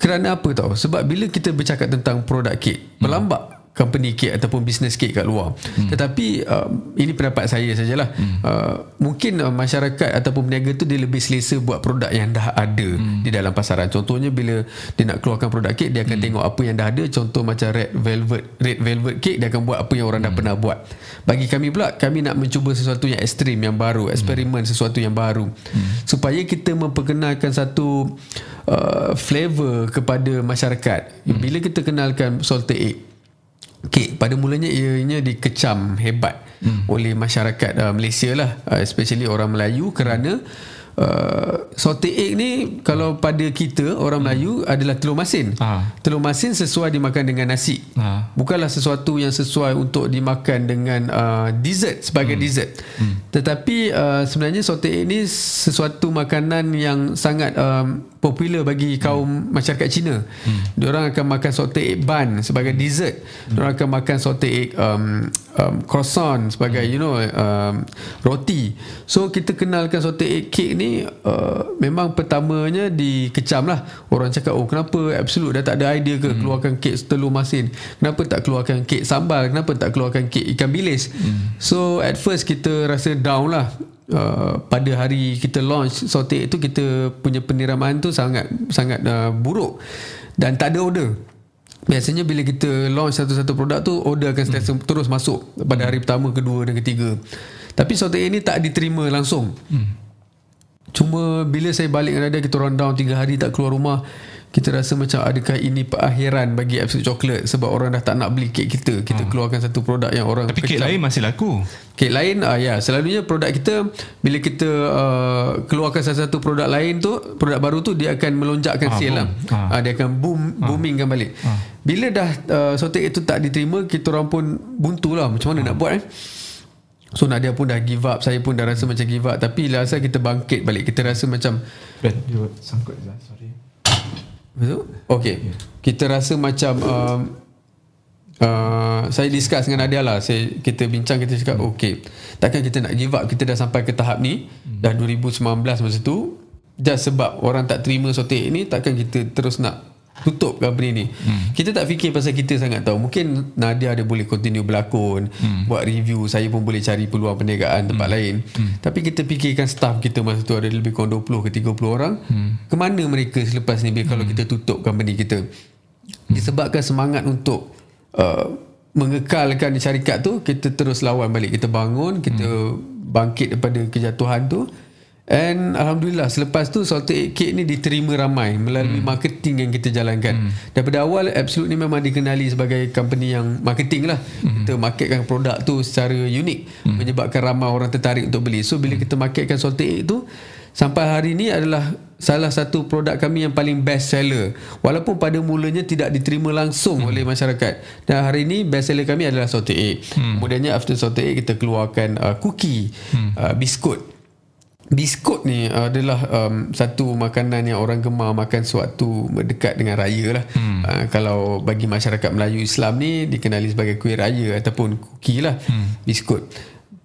S1: Kerana apa tau Sebab bila kita bercakap tentang produk cake Melambak hmm company cake ataupun business cake kat luar. Hmm. Tetapi uh, ini pendapat saya sajalah. Hmm. Uh, mungkin uh, masyarakat ataupun peniaga tu dia lebih selesa buat produk yang dah ada hmm. di dalam pasaran. Contohnya bila dia nak keluarkan produk cake dia akan hmm. tengok apa yang dah ada. Contoh macam red velvet red velvet cake dia akan buat apa yang orang hmm. dah pernah buat. Bagi kami pula kami nak mencuba sesuatu yang ekstrim yang baru, eksperimen hmm. sesuatu yang baru. Hmm. Supaya kita memperkenalkan satu uh, flavor kepada masyarakat. Hmm. Bila kita kenalkan salted egg kek pada mulanya ianya dikecam hebat hmm. oleh masyarakat uh, Malaysia lah uh, especially orang Melayu kerana uh, salted egg ni kalau pada kita orang hmm. Melayu adalah telur masin. Ha. Telur masin sesuai dimakan dengan nasi. Ha. Bukanlah sesuatu yang sesuai untuk dimakan dengan uh, dessert sebagai hmm. dessert. Hmm. Tetapi uh, sebenarnya salted egg ni sesuatu makanan yang sangat um, popular bagi kaum hmm. masyarakat Cina. Hmm. Diorang akan makan salted egg bun sebagai dessert. Hmm. Diorang akan makan salted egg um, um, croissant sebagai hmm. you know um, roti. So kita kenalkan salted egg cake ni uh, memang pertamanya dikecam lah. Orang cakap oh kenapa absolute dah tak ada idea ke hmm. keluarkan kek telur masin. Kenapa tak keluarkan kek sambal? Kenapa tak keluarkan kek ikan bilis? Hmm. So at first kita rasa down lah. Uh, pada hari kita launch sauté itu kita punya peniramaan tu sangat sangat uh, buruk dan tak ada order. Biasanya bila kita launch satu-satu produk tu order akan hmm. terus masuk pada hari pertama, kedua dan ketiga. Tapi sauté ini tak diterima langsung. Hmm. Cuma bila saya balik dengan dia kita orang down 3 hari tak keluar rumah kita rasa macam adakah ini perakhiran bagi Absolute Chocolate sebab orang dah tak nak beli kek kita. Kita hmm. keluarkan satu produk yang orang
S2: tapi kek lain masih laku.
S1: Kek lain uh, ya. Selalunya produk kita bila kita uh, keluarkan satu-satu produk lain tu produk baru tu dia akan melonjakkan ha, sale lah. Ha. uh, dia akan boom ha. boomingkan balik. Ha. bila dah uh, sotek itu tak diterima kita orang pun buntu lah. Macam mana ha. nak buat eh? So Nadia pun dah give up. Saya pun dah rasa macam give up. Tapi rasa kita bangkit balik Kita rasa macam
S2: Ben, sangkut je lah. Sorry
S1: Betul? Yeah. Kita rasa macam um, uh, saya discuss dengan Nadia lah. Saya, kita bincang, kita cakap, okay. Takkan kita nak give up? Kita dah sampai ke tahap ni. Dah 2019 masa tu. Just sebab orang tak terima sotek ni, takkan kita terus nak tutup company ni. Hmm. Kita tak fikir pasal kita sangat tahu. Mungkin Nadia ada boleh continue berlakon, hmm. buat review, saya pun boleh cari peluang perniagaan tempat hmm. lain. Hmm. Tapi kita fikirkan staff kita masa tu ada lebih kurang 20 ke 30 orang. Hmm. Kemana mereka selepas ni bila hmm. kalau kita tutup company kita? Hmm. Disebabkan semangat untuk uh, mengekalkan syarikat tu, kita terus lawan balik. Kita bangun, kita hmm. bangkit daripada kejatuhan tu. And Alhamdulillah selepas tu Salted Egg Cake ni diterima ramai melalui hmm. marketing yang kita jalankan. Hmm. Daripada awal Absolute ni memang dikenali sebagai company yang marketing lah. Hmm. Kita marketkan produk tu secara unik hmm. menyebabkan ramai orang tertarik untuk beli. So bila hmm. kita marketkan Salted Egg tu sampai hari ni adalah salah satu produk kami yang paling best seller. Walaupun pada mulanya tidak diterima langsung hmm. oleh masyarakat. Dan hari ini best seller kami adalah Salted Egg. Hmm. Kemudiannya after Salted Egg kita keluarkan uh, cookie, hmm. uh, biskut biskut ni adalah um, satu makanan yang orang gemar makan suatu dekat dengan raya lah. Hmm. Uh, kalau bagi masyarakat Melayu Islam ni dikenali sebagai kuih raya ataupun kuki lah. Hmm. Biskut.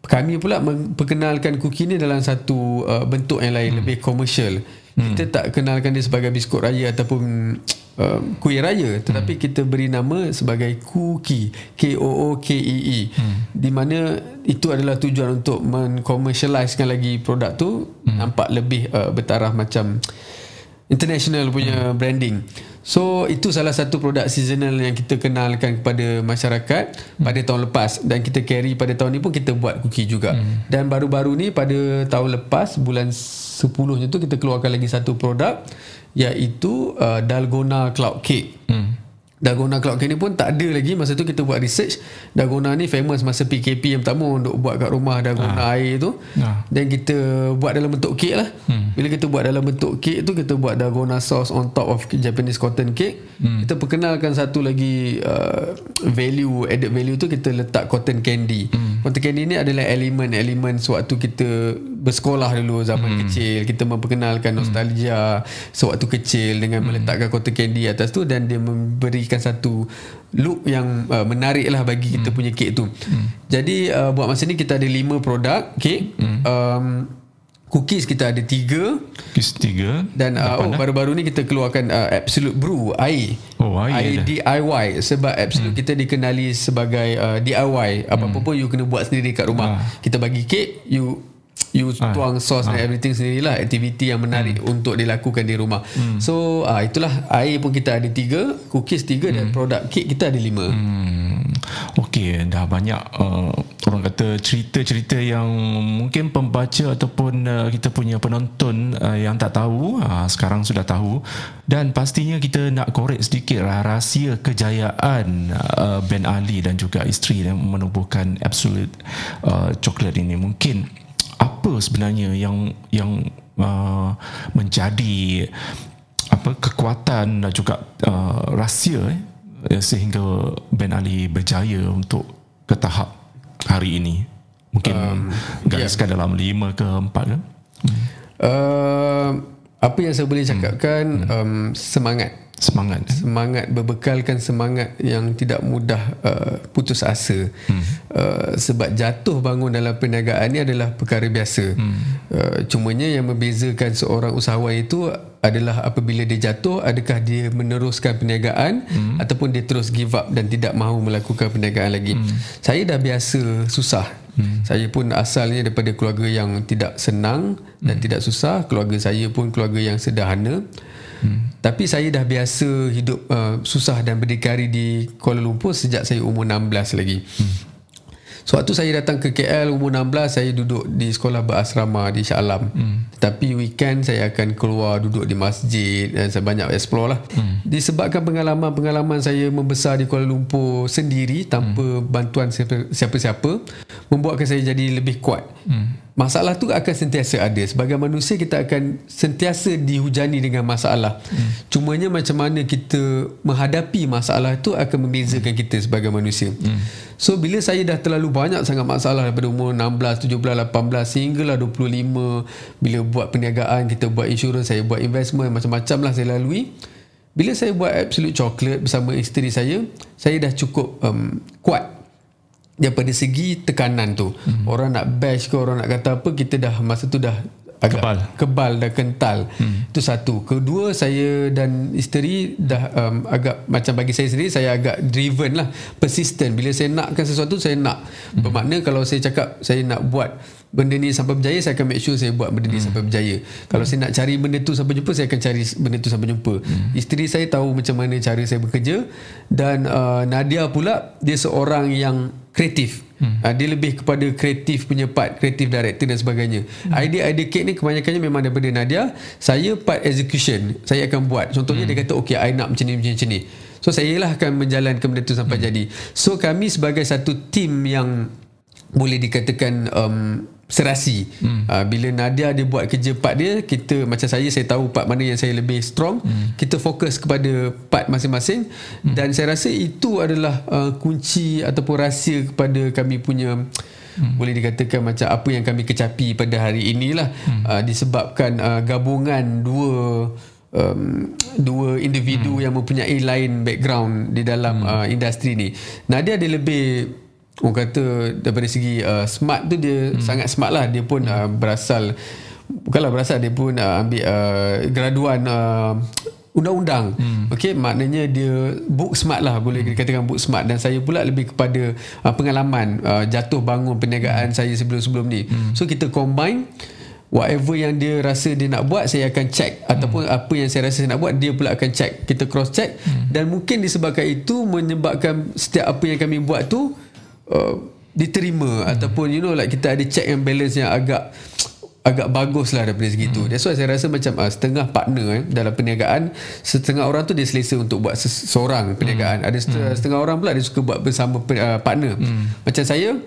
S1: kami pula memperkenalkan kuki ni dalam satu uh, bentuk yang lain hmm. lebih komersial hmm. kita tak kenalkan dia sebagai biskut raya ataupun uh, kuih raya tetapi hmm. kita beri nama sebagai kuki K O O K E E hmm. di mana itu adalah tujuan untuk mengkomersialiskan lagi produk tu hmm. nampak lebih uh, bertaraf macam international punya hmm. branding So itu salah satu produk seasonal yang kita kenalkan kepada masyarakat hmm. pada tahun lepas dan kita carry pada tahun ni pun kita buat cookie juga. Hmm. Dan baru-baru ni pada tahun lepas bulan 10 tu kita keluarkan lagi satu produk iaitu uh, Dalgona Cloud Cake. Hmm. Dalgona Cloud Cake pun tak ada lagi masa tu kita buat research Dalgona ni famous masa PKP yang pertama untuk buat kat rumah Dalgona ha. air tu ha. dan kita buat dalam bentuk cake lah hmm. bila kita buat dalam bentuk cake tu kita buat Dalgona sauce on top of Japanese cotton cake hmm. kita perkenalkan satu lagi uh, value added value tu kita letak cotton candy hmm. cotton candy ni adalah elemen-elemen sewaktu kita bersekolah dulu zaman hmm. kecil kita memperkenalkan nostalgia hmm. sewaktu kecil dengan hmm. meletakkan cotton candy atas tu dan dia memberi memberikan satu look yang uh, menarik lah bagi kita hmm. punya kek tu. Hmm. Jadi uh, buat masa ni kita ada lima produk kek. Hmm. Um, cookies kita ada tiga.
S2: Cookies tiga.
S1: Dan uh, oh, baru-baru ni kita keluarkan uh, Absolute Brew air.
S2: Oh, air.
S1: Air DIY. Sebab Absolute hmm. kita dikenali sebagai uh, DIY. Apa-apa hmm. pun you kena buat sendiri kat rumah. Ha. Kita bagi kek, you you ah. tuang sauce ah. dan everything sendirilah aktiviti yang menarik hmm. untuk dilakukan di rumah hmm. so ah, itulah air pun kita ada tiga cookies tiga hmm. dan produk kek kita ada lima hmm.
S2: Okey, dah banyak uh, orang kata cerita-cerita yang mungkin pembaca ataupun uh, kita punya penonton uh, yang tak tahu uh, sekarang sudah tahu dan pastinya kita nak korek sedikit lah rahsia kejayaan uh, Ben Ali dan juga isteri yang menubuhkan Absolute uh, Chocolate ini mungkin apa sebenarnya yang yang uh, menjadi apa kekuatan dan juga uh, rahsia eh, sehingga Ben Ali berjaya untuk ke tahap hari ini mungkin um, gariskan yeah. dalam lima ke empat kan
S1: hmm. uh, apa yang saya boleh cakapkan hmm. um, semangat
S2: semangat
S1: semangat berbekalkan semangat yang tidak mudah uh, putus asa hmm. uh, sebab jatuh bangun dalam perniagaan ni adalah perkara biasa hmm. uh, cumanya yang membezakan seorang usahawan itu adalah apabila dia jatuh adakah dia meneruskan perniagaan hmm. ataupun dia terus give up dan tidak mahu melakukan perniagaan lagi hmm. saya dah biasa susah hmm. saya pun asalnya daripada keluarga yang tidak senang dan hmm. tidak susah keluarga saya pun keluarga yang sederhana Hmm. Tapi saya dah biasa hidup uh, susah dan berdikari di Kuala Lumpur sejak saya umur 16 lagi. Hmm. Sewaktu saya datang ke KL umur 16 saya duduk di sekolah berasrama di Shah Alam. Hmm. Tapi weekend saya akan keluar duduk di masjid dan saya banyak explore lah. Hmm. Disebabkan pengalaman-pengalaman saya membesar di Kuala Lumpur sendiri tanpa hmm. bantuan siapa-siapa membuatkan saya jadi lebih kuat. Hmm masalah tu akan sentiasa ada sebagai manusia kita akan sentiasa dihujani dengan masalah hmm. cumanya macam mana kita menghadapi masalah itu akan membezakan hmm. kita sebagai manusia hmm. so bila saya dah terlalu banyak sangat masalah daripada umur 16, 17, 18 sehinggalah 25 bila buat perniagaan kita buat insurans saya buat investment macam-macam lah saya lalui bila saya buat absolute chocolate bersama isteri saya saya dah cukup um, kuat daripada segi tekanan tu hmm. orang nak bash ke orang nak kata apa kita dah masa tu dah agak kebal, kebal dan kental hmm. itu satu kedua saya dan isteri dah um, agak macam bagi saya sendiri saya agak driven lah persistent bila saya nakkan sesuatu saya nak hmm. bermakna kalau saya cakap saya nak buat benda ni sampai berjaya saya akan make sure saya buat benda ni hmm. sampai berjaya kalau hmm. saya nak cari benda tu sampai jumpa saya akan cari benda tu sampai jumpa hmm. isteri saya tahu macam mana cara saya bekerja dan uh, Nadia pula dia seorang yang kreatif. Hmm. Uh, dia lebih kepada kreatif punya part, kreatif director dan sebagainya. Hmm. Idea-idea kek ni kebanyakannya memang daripada Nadia. Saya part execution. Saya akan buat. Contohnya hmm. dia kata, okay, I nak macam ni, macam ni. So, saya lah akan menjalankan benda tu sampai hmm. jadi. So, kami sebagai satu team yang boleh dikatakan um, serasi. Hmm. Uh, bila Nadia dia buat kerja part dia, kita macam saya saya tahu part mana yang saya lebih strong. Hmm. Kita fokus kepada part masing-masing hmm. dan saya rasa itu adalah uh, kunci ataupun rahsia kepada kami punya hmm. boleh dikatakan macam apa yang kami kecapi pada hari inilah hmm. uh, disebabkan uh, gabungan dua um, dua individu hmm. yang mempunyai lain background di dalam hmm. uh, industri ni. Nadia dia lebih orang kata daripada segi uh, smart tu dia hmm. sangat smart lah dia pun uh, berasal bukanlah berasal dia pun uh, ambil uh, graduan uh, undang-undang hmm. okey maknanya dia book smart lah boleh hmm. dikatakan book smart dan saya pula lebih kepada uh, pengalaman uh, jatuh bangun perniagaan hmm. saya sebelum-sebelum ni hmm. so kita combine whatever yang dia rasa dia nak buat saya akan check hmm. ataupun apa yang saya rasa saya nak buat dia pula akan check kita cross check hmm. dan mungkin disebabkan itu menyebabkan setiap apa yang kami buat tu uh, diterima hmm. ataupun you know like kita ada check and balance yang agak agak bagus lah daripada segitu hmm. that's why saya rasa macam uh, setengah partner eh, dalam perniagaan setengah orang tu dia selesa untuk buat seorang perniagaan hmm. ada setengah, hmm. setengah orang pula dia suka buat bersama uh, partner hmm. macam saya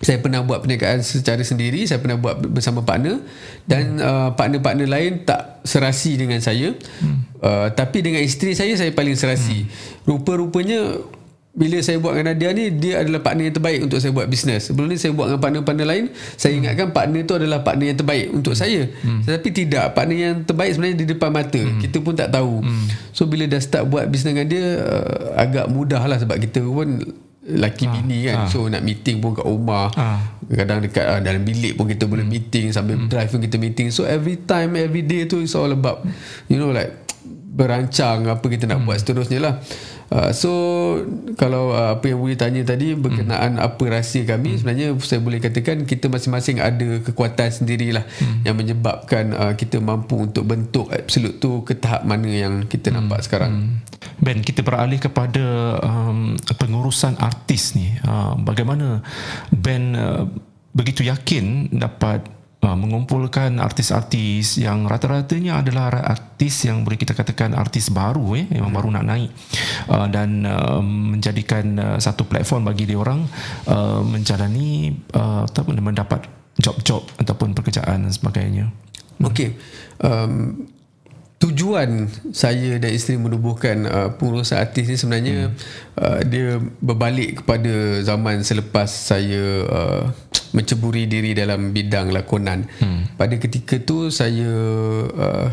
S1: saya pernah buat perniagaan secara sendiri saya pernah buat bersama partner dan hmm. uh, partner-partner lain tak serasi dengan saya hmm. uh, tapi dengan isteri saya saya paling serasi hmm. rupa-rupanya bila saya buat dengan Nadia ni dia adalah partner yang terbaik untuk saya buat bisnes sebelum ni saya buat dengan partner-partner lain saya hmm. ingatkan partner tu adalah partner yang terbaik untuk hmm. saya hmm. tetapi tidak partner yang terbaik sebenarnya di depan mata hmm. kita pun tak tahu hmm. so bila dah start buat bisnes dengan dia uh, agak mudah lah sebab kita pun laki ha. bini kan ha. so nak meeting pun kat rumah ha. kadang dekat uh, dalam bilik pun kita boleh hmm. meeting sambil hmm. drive pun kita meeting so every time every day tu it's all about you know like berancang apa kita nak hmm. buat seterusnya lah Uh, so kalau uh, apa yang boleh tanya tadi berkenaan hmm. apa rahsia kami hmm. sebenarnya saya boleh katakan kita masing-masing ada kekuatan sendirilah hmm. yang menyebabkan uh, kita mampu untuk bentuk absolut tu ke tahap mana yang kita hmm. nampak sekarang. Hmm.
S2: Ben kita beralih kepada um, pengurusan artis ni. Uh, bagaimana Ben uh, begitu yakin dapat uh, mengumpulkan artis-artis yang rata-ratanya adalah artis yang boleh kita katakan artis baru eh yang hmm. baru nak naik uh, dan uh, menjadikan uh, satu platform bagi dia orang uh, menjalani uh, mendapat job-job ataupun pekerjaan dan sebagainya.
S1: Okey. Um, tujuan saya dan isteri menubuhkan uh, pengurusan artis ni sebenarnya hmm. uh, dia berbalik kepada zaman selepas saya uh, menceburi diri dalam bidang lakonan. Hmm. Pada ketika tu saya uh,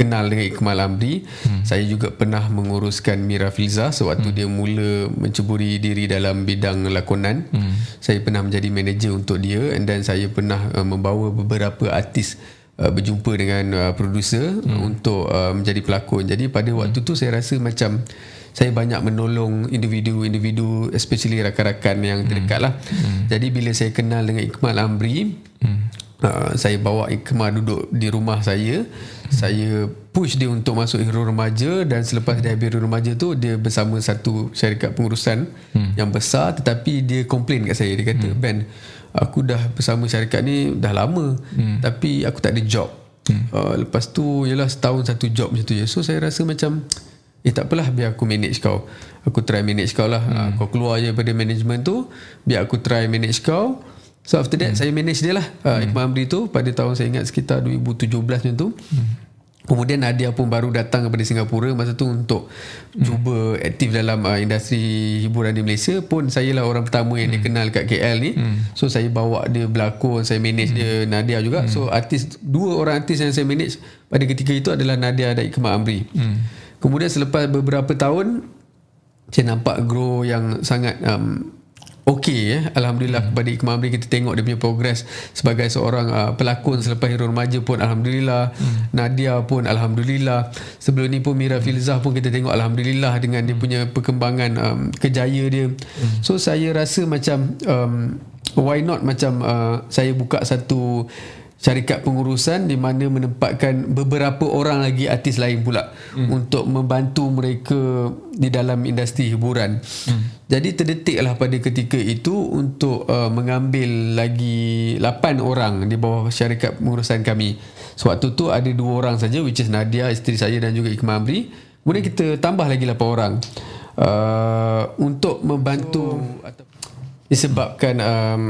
S1: kenal dengan Ikmal Amri. Hmm. Saya juga pernah menguruskan Mira Filza sewaktu hmm. dia mula menceburi diri dalam bidang lakonan. Hmm. Saya pernah menjadi manager untuk dia dan saya pernah uh, membawa beberapa artis Uh, berjumpa dengan uh, producer hmm. untuk uh, menjadi pelakon. Jadi pada waktu hmm. tu saya rasa macam saya banyak menolong individu-individu especially rakan-rakan yang terdekat lah. Hmm. Jadi bila saya kenal dengan Ikmal Amri, hmm. uh, saya bawa Ikmal duduk di rumah saya. Hmm. Saya push dia untuk masuk hero remaja dan selepas dia habis hero remaja tu dia bersama satu syarikat pengurusan hmm. yang besar tetapi dia komplain kat saya. Dia kata, hmm. Ben, aku dah bersama syarikat ni dah lama hmm. tapi aku tak ada job hmm. uh, lepas tu ialah setahun satu job macam tu je so saya rasa macam eh tak apalah biar aku manage kau aku try manage kau lah hmm. uh, kau keluar je daripada management tu biar aku try manage kau so after that hmm. saya manage dia lah uh, hmm. Iqbal Amri tu pada tahun saya ingat sekitar 2017 macam tu hmm. Kemudian Nadia pun baru datang kepada Singapura masa tu untuk hmm. cuba aktif dalam uh, industri hiburan di Malaysia pun saya lah orang pertama yang hmm. dikenal kat KL ni. Hmm. So saya bawa dia berlakon, saya manage hmm. dia Nadia juga. Hmm. So artis dua orang artis yang saya manage pada ketika itu adalah Nadia dan Ikmal Amri. Hmm. Kemudian selepas beberapa tahun saya nampak grow yang sangat um, okey ya. Alhamdulillah hmm. kepada Ikmal Amri kita tengok dia punya progress sebagai seorang uh, pelakon selepas Hero Remaja pun Alhamdulillah. Hmm. Nadia pun Alhamdulillah. Sebelum ni pun Mira Filzah pun kita tengok Alhamdulillah dengan dia punya perkembangan um, kejaya dia. Hmm. So saya rasa macam um, why not macam uh, saya buka satu syarikat pengurusan di mana menempatkan beberapa orang lagi artis lain pula hmm. untuk membantu mereka di dalam industri hiburan. Hmm. Jadi terdetiklah pada ketika itu untuk uh, mengambil lagi 8 orang di bawah syarikat pengurusan kami. Sewaktu tu ada dua orang saja which is Nadia isteri saya dan juga Ikmal Amri. Kemudian kita tambah lagi 8 orang uh, untuk membantu so, disebabkan um,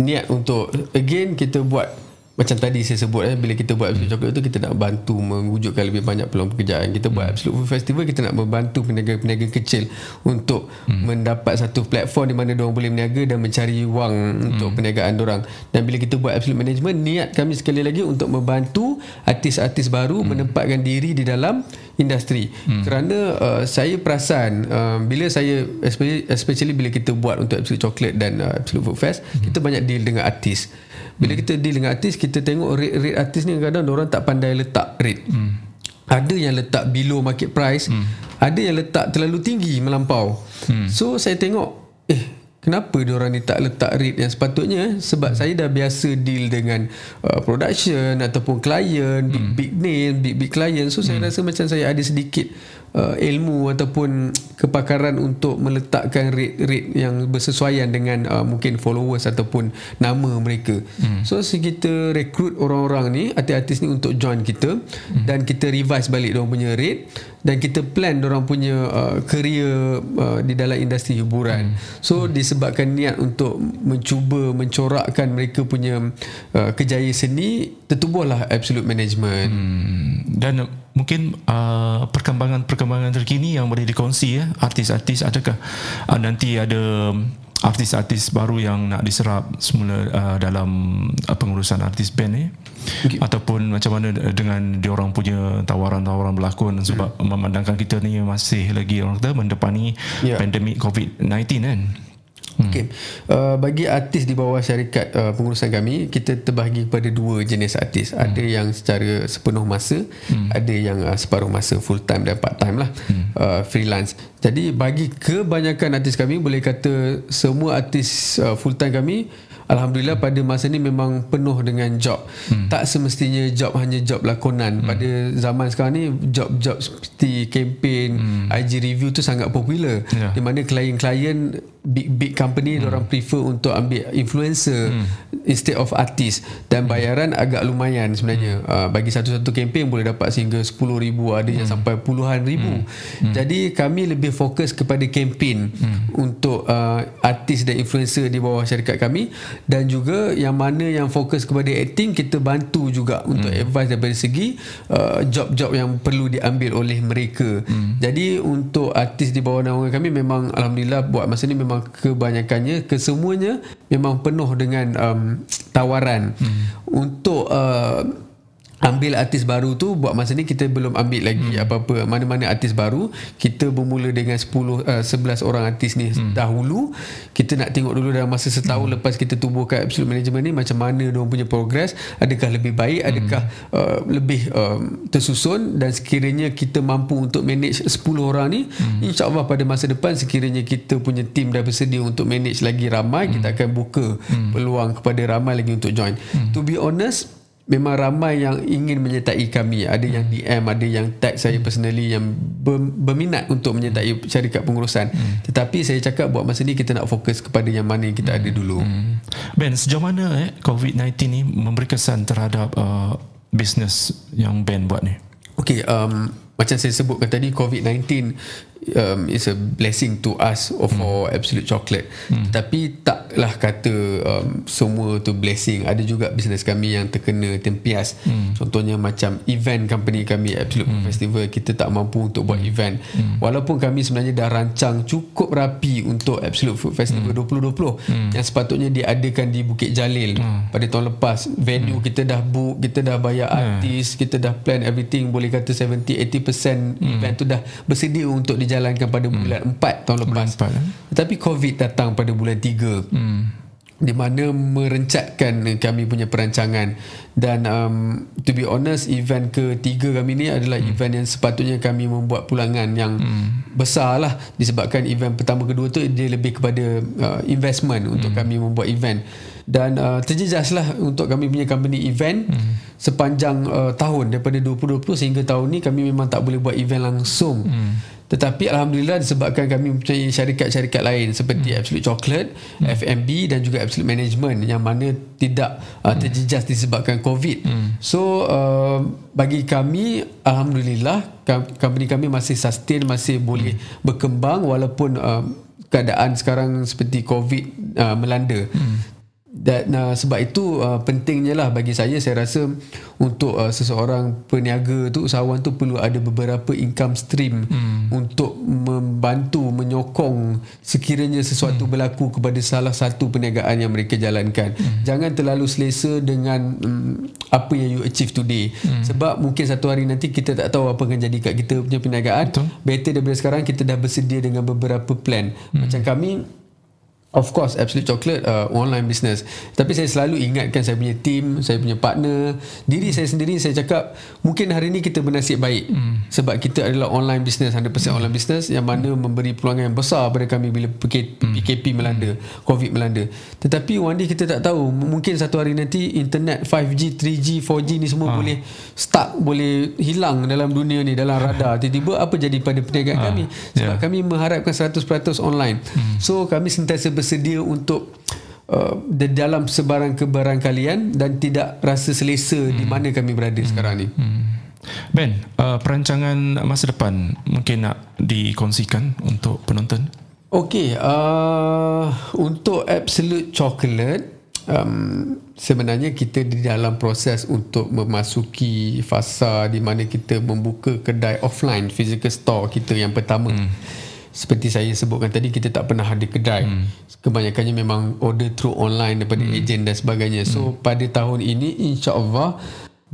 S1: niat untuk again kita buat macam tadi saya sebut eh bila kita buat Absolute Chocolate tu kita nak bantu mewujudkan lebih banyak peluang pekerjaan kita buat Absolute Food Festival kita nak membantu peniaga-peniaga kecil untuk hmm. mendapat satu platform di mana diorang boleh berniaga dan mencari wang hmm. untuk perniagaan diorang dan bila kita buat Absolute Management niat kami sekali lagi untuk membantu artis-artis baru hmm. menempatkan diri di dalam industri hmm. kerana uh, saya perasan uh, bila saya especially, especially bila kita buat untuk Absolute Chocolate dan uh, Absolute Food Fest hmm. kita banyak deal dengan artis bila kita deal dengan artis kita tengok rate-rate artis ni kadang-kadang orang tak pandai letak rate hmm. ada yang letak below market price hmm. ada yang letak terlalu tinggi melampau hmm. so saya tengok eh kenapa dia orang ni tak letak rate yang sepatutnya sebab hmm. saya dah biasa deal dengan uh, production ataupun klien big hmm. big name big big client so hmm. saya rasa macam saya ada sedikit uh, ilmu ataupun kepakaran untuk meletakkan rate-rate yang bersesuaian dengan uh, mungkin followers ataupun nama mereka. Hmm. So kita rekrut orang-orang ni, artis-artis ni untuk join kita hmm. dan kita revise balik dia punya rate dan kita plan orang punya uh, career uh, di dalam industri hiburan. Hmm. So hmm. disebabkan niat untuk mencuba mencorakkan mereka punya uh, kejayaan seni, tertubuhlah absolute management. Hmm.
S2: Dan mungkin uh, perkembangan-perkembangan terkini yang boleh dikongsi ya artis-artis adakah uh, nanti ada artis-artis baru yang nak diserap semula uh, dalam uh, pengurusan artis band ni okay. ataupun macam mana dengan diorang punya tawaran-tawaran berlakon sebab hmm. memandangkan kita ni masih lagi orang kata mendepani yeah. pandemik COVID-19 kan
S1: Hmm. Okay. Uh, bagi artis di bawah syarikat uh, pengurusan kami, kita terbahagi kepada dua jenis artis. Hmm. Ada yang secara sepenuh masa, hmm. ada yang uh, separuh masa, full time dan part time lah, hmm. uh, freelance. Jadi bagi kebanyakan artis kami, boleh kata semua artis uh, full time kami, Alhamdulillah pada masa ni memang penuh dengan job. Hmm. Tak semestinya job hanya job lakonan. Hmm. Pada zaman sekarang ni job-job seperti campaign, hmm. IG review tu sangat popular. Yeah. Di mana klien-klien big big company hmm. orang prefer untuk ambil influencer hmm. instead of artist dan bayaran hmm. agak lumayan sebenarnya. Hmm. Uh, bagi satu-satu campaign boleh dapat sehingga 10,000 ada yang hmm. sampai puluhan ribu. Hmm. Hmm. Jadi kami lebih fokus kepada campaign hmm. untuk uh, artis dan influencer di bawah syarikat kami dan juga yang mana yang fokus kepada acting kita bantu juga untuk hmm. advice daripada segi uh, job-job yang perlu diambil oleh mereka hmm. jadi untuk artis di bawah naungan kami memang Alhamdulillah buat masa ni memang kebanyakannya kesemuanya memang penuh dengan um, tawaran hmm. untuk uh, ambil artis baru tu buat masa ni kita belum ambil lagi hmm. apa-apa mana-mana artis baru kita bermula dengan 10 uh, 11 orang artis ni hmm. dahulu kita nak tengok dulu dalam masa setahun hmm. lepas kita tubuhkan absolute management ni macam mana dia punya progress adakah lebih baik hmm. adakah uh, lebih uh, tersusun dan sekiranya kita mampu untuk manage 10 orang ni hmm. insyaallah pada masa depan sekiranya kita punya team dah bersedia untuk manage lagi ramai hmm. kita akan buka hmm. peluang kepada ramai lagi untuk join hmm. to be honest memang ramai yang ingin menyertai kami ada yang DM ada yang tag saya personally yang berminat untuk menyertai syarikat pengurusan hmm. tetapi saya cakap buat masa ni kita nak fokus kepada yang mana yang kita hmm. ada dulu hmm.
S2: Ben sejauh mana eh, COVID-19 ni memberi kesan terhadap uh, bisnes yang Ben buat ni
S1: Okay, um, macam saya sebutkan tadi COVID-19 um, is a blessing to us for hmm. absolute chocolate hmm. tapi taklah kata um, semua tu blessing ada juga bisnes kami yang terkena tempias hmm. contohnya macam event company kami absolute hmm. festival kita tak mampu untuk buat hmm. event hmm. walaupun kami sebenarnya dah rancang cukup rapi untuk absolute food festival hmm. 2020 hmm. yang sepatutnya diadakan di Bukit Jalil hmm. pada tahun lepas venue hmm. kita dah book kita dah bayar hmm. artis kita dah plan everything boleh kata 70-80% hmm. event tu dah bersedia untuk dijalankan dijalankan pada hmm. bulan 4 tahun lepas. Bulan 4, eh? Tetapi COVID datang pada bulan 3. Hmm. Di mana merencatkan kami punya perancangan dan um, to be honest event ketiga kami ni adalah hmm. event yang sepatutnya kami membuat pulangan yang hmm. besar lah disebabkan event pertama kedua tu dia lebih kepada uh, investment untuk hmm. kami membuat event dan uh, terjejas lah untuk kami punya company event hmm. sepanjang uh, tahun daripada 2020 sehingga tahun ni kami memang tak boleh buat event langsung hmm. Tetapi Alhamdulillah disebabkan kami mempunyai syarikat-syarikat lain seperti hmm. Absolute Chocolate, hmm. FMB dan juga Absolute Management yang mana tidak uh, hmm. terjejas disebabkan COVID. Hmm. So uh, bagi kami Alhamdulillah company kami masih sustain, masih boleh hmm. berkembang walaupun uh, keadaan sekarang seperti COVID uh, melanda. Hmm dan uh, sebab itu uh, pentingnya lah bagi saya saya rasa untuk uh, seseorang peniaga tu usahawan tu perlu ada beberapa income stream hmm. untuk membantu menyokong sekiranya sesuatu hmm. berlaku kepada salah satu perniagaan yang mereka jalankan hmm. jangan terlalu selesa dengan um, apa yang you achieve today hmm. sebab mungkin satu hari nanti kita tak tahu apa akan jadi kat kita punya perniagaan Betul. better daripada sekarang kita dah bersedia dengan beberapa plan hmm. macam kami Of course Absolute Chocolate uh, Online business Tapi saya selalu ingatkan Saya punya team Saya punya partner Diri saya sendiri Saya cakap Mungkin hari ni kita bernasib baik mm. Sebab kita adalah online business 100% mm. online business Yang mana memberi peluang yang besar Pada kami Bila PKP mm. melanda COVID melanda Tetapi one day kita tak tahu Mungkin satu hari nanti Internet 5G 3G 4G ni semua ha. Boleh Stuck Boleh hilang Dalam dunia ni Dalam radar Tiba-tiba apa jadi pada perniagaan ha. kami Sebab yeah. kami mengharapkan 100% online mm. So kami sentiasa bersedia untuk uh, di dalam sebarang kebarangkalian dan tidak rasa selesa hmm. di mana kami berada hmm. sekarang ni. Hmm.
S2: Ben, uh, perancangan masa depan mungkin nak dikongsikan untuk penonton?
S1: Okey, uh, untuk Absolute Chocolate um, sebenarnya kita di dalam proses untuk memasuki fasa di mana kita membuka kedai offline physical store kita yang pertama. Hmm seperti saya sebutkan tadi kita tak pernah ada kedai hmm. kebanyakannya memang order through online daripada hmm. ejen dan sebagainya so hmm. pada tahun ini insyaallah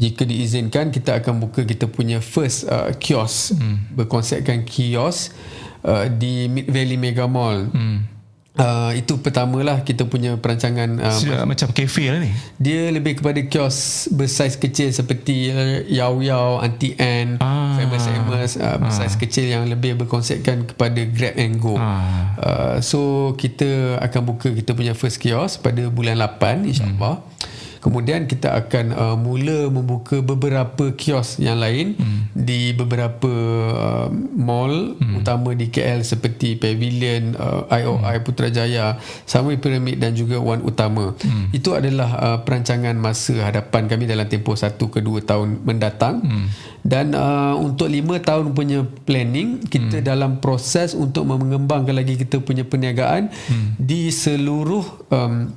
S1: jika diizinkan kita akan buka kita punya first uh, kios hmm. berkonsepkan kios uh, di Mid Valley Mega Mall hmm. Uh, itu pertama lah kita punya perancangan
S2: uh, macam kafe lah ni
S1: dia lebih kepada kios bersaiz kecil seperti uh, Yao Yao, Auntie Anne ah. Famous Amos uh, bersaiz ah. kecil yang lebih berkonsepkan kepada Grab and Go ah. uh, so kita akan buka kita punya first kios pada bulan 8 insyaAllah hmm. Kemudian kita akan uh, mula membuka beberapa kios yang lain hmm. di beberapa uh, mall hmm. utama di KL seperti Pavilion, uh, IOI hmm. Putrajaya, Samui Pyramid dan juga Wan Utama. Hmm. Itu adalah uh, perancangan masa hadapan kami dalam tempoh satu ke dua tahun mendatang. Hmm. Dan uh, untuk lima tahun punya planning kita hmm. dalam proses untuk mengembangkan lagi kita punya perniagaan hmm. di seluruh um,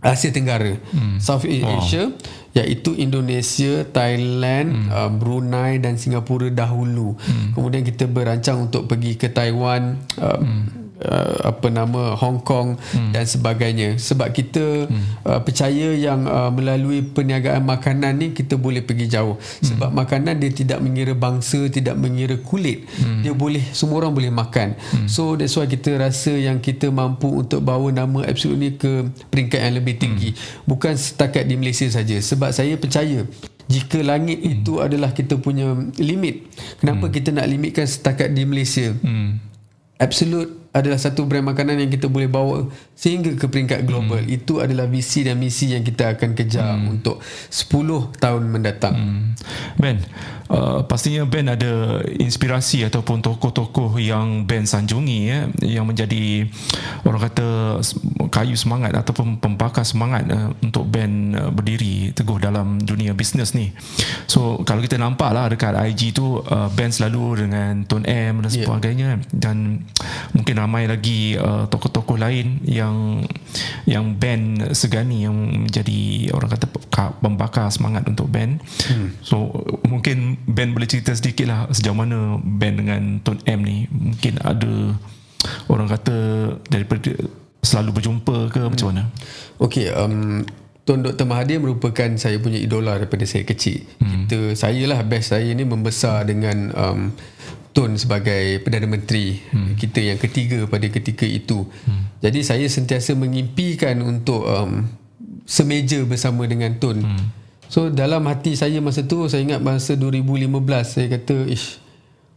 S1: Asia Tenggara hmm. Southeast wow. Asia iaitu Indonesia, Thailand, hmm. uh, Brunei dan Singapura dahulu. Hmm. Kemudian kita berancang untuk pergi ke Taiwan, uh, hmm uh, apa nama Hong Kong hmm. dan sebagainya sebab kita hmm. uh, percaya yang uh, melalui perniagaan makanan ni kita boleh pergi jauh sebab hmm. makanan dia tidak mengira bangsa tidak mengira kulit hmm. dia boleh semua orang boleh makan hmm. so that's why kita rasa yang kita mampu untuk bawa nama Absolute ni ke peringkat yang lebih tinggi hmm. bukan setakat di Malaysia saja sebab saya percaya jika langit hmm. itu adalah kita punya limit kenapa hmm. kita nak limitkan setakat di Malaysia hmm. Absolute adalah satu brand makanan yang kita boleh bawa sehingga ke peringkat global. Hmm. Itu adalah visi dan misi yang kita akan kejar hmm. untuk 10 tahun mendatang. Hmm.
S2: Ben, uh, pastinya Ben ada inspirasi ataupun tokoh-tokoh yang Ben sanjungi ya, yang menjadi orang kata kayu semangat ataupun pembakar semangat uh, untuk Ben uh, berdiri teguh dalam dunia bisnes ni. So, kalau kita nampak lah dekat IG tu uh, Ben selalu dengan Tun M dan ya. sebagainya yeah. dan mungkin ramai lagi uh, tokoh-tokoh lain yang yang band segani yang menjadi orang kata pembakar semangat untuk band. Hmm. So mungkin band boleh cerita sedikit lah sejauh mana band dengan Tone M ni mungkin ada orang kata daripada selalu berjumpa ke hmm. macam mana?
S1: Okay, um, Tuan Dr. Mahathir merupakan saya punya idola daripada saya kecil. Hmm. Kita, saya lah best saya ni membesar dengan um, Tun sebagai Perdana Menteri hmm. kita yang ketiga pada ketika itu. Hmm. Jadi saya sentiasa mengimpikan untuk um, semeja bersama dengan Tun. Hmm. So dalam hati saya masa tu saya ingat masa 2015 saya kata ish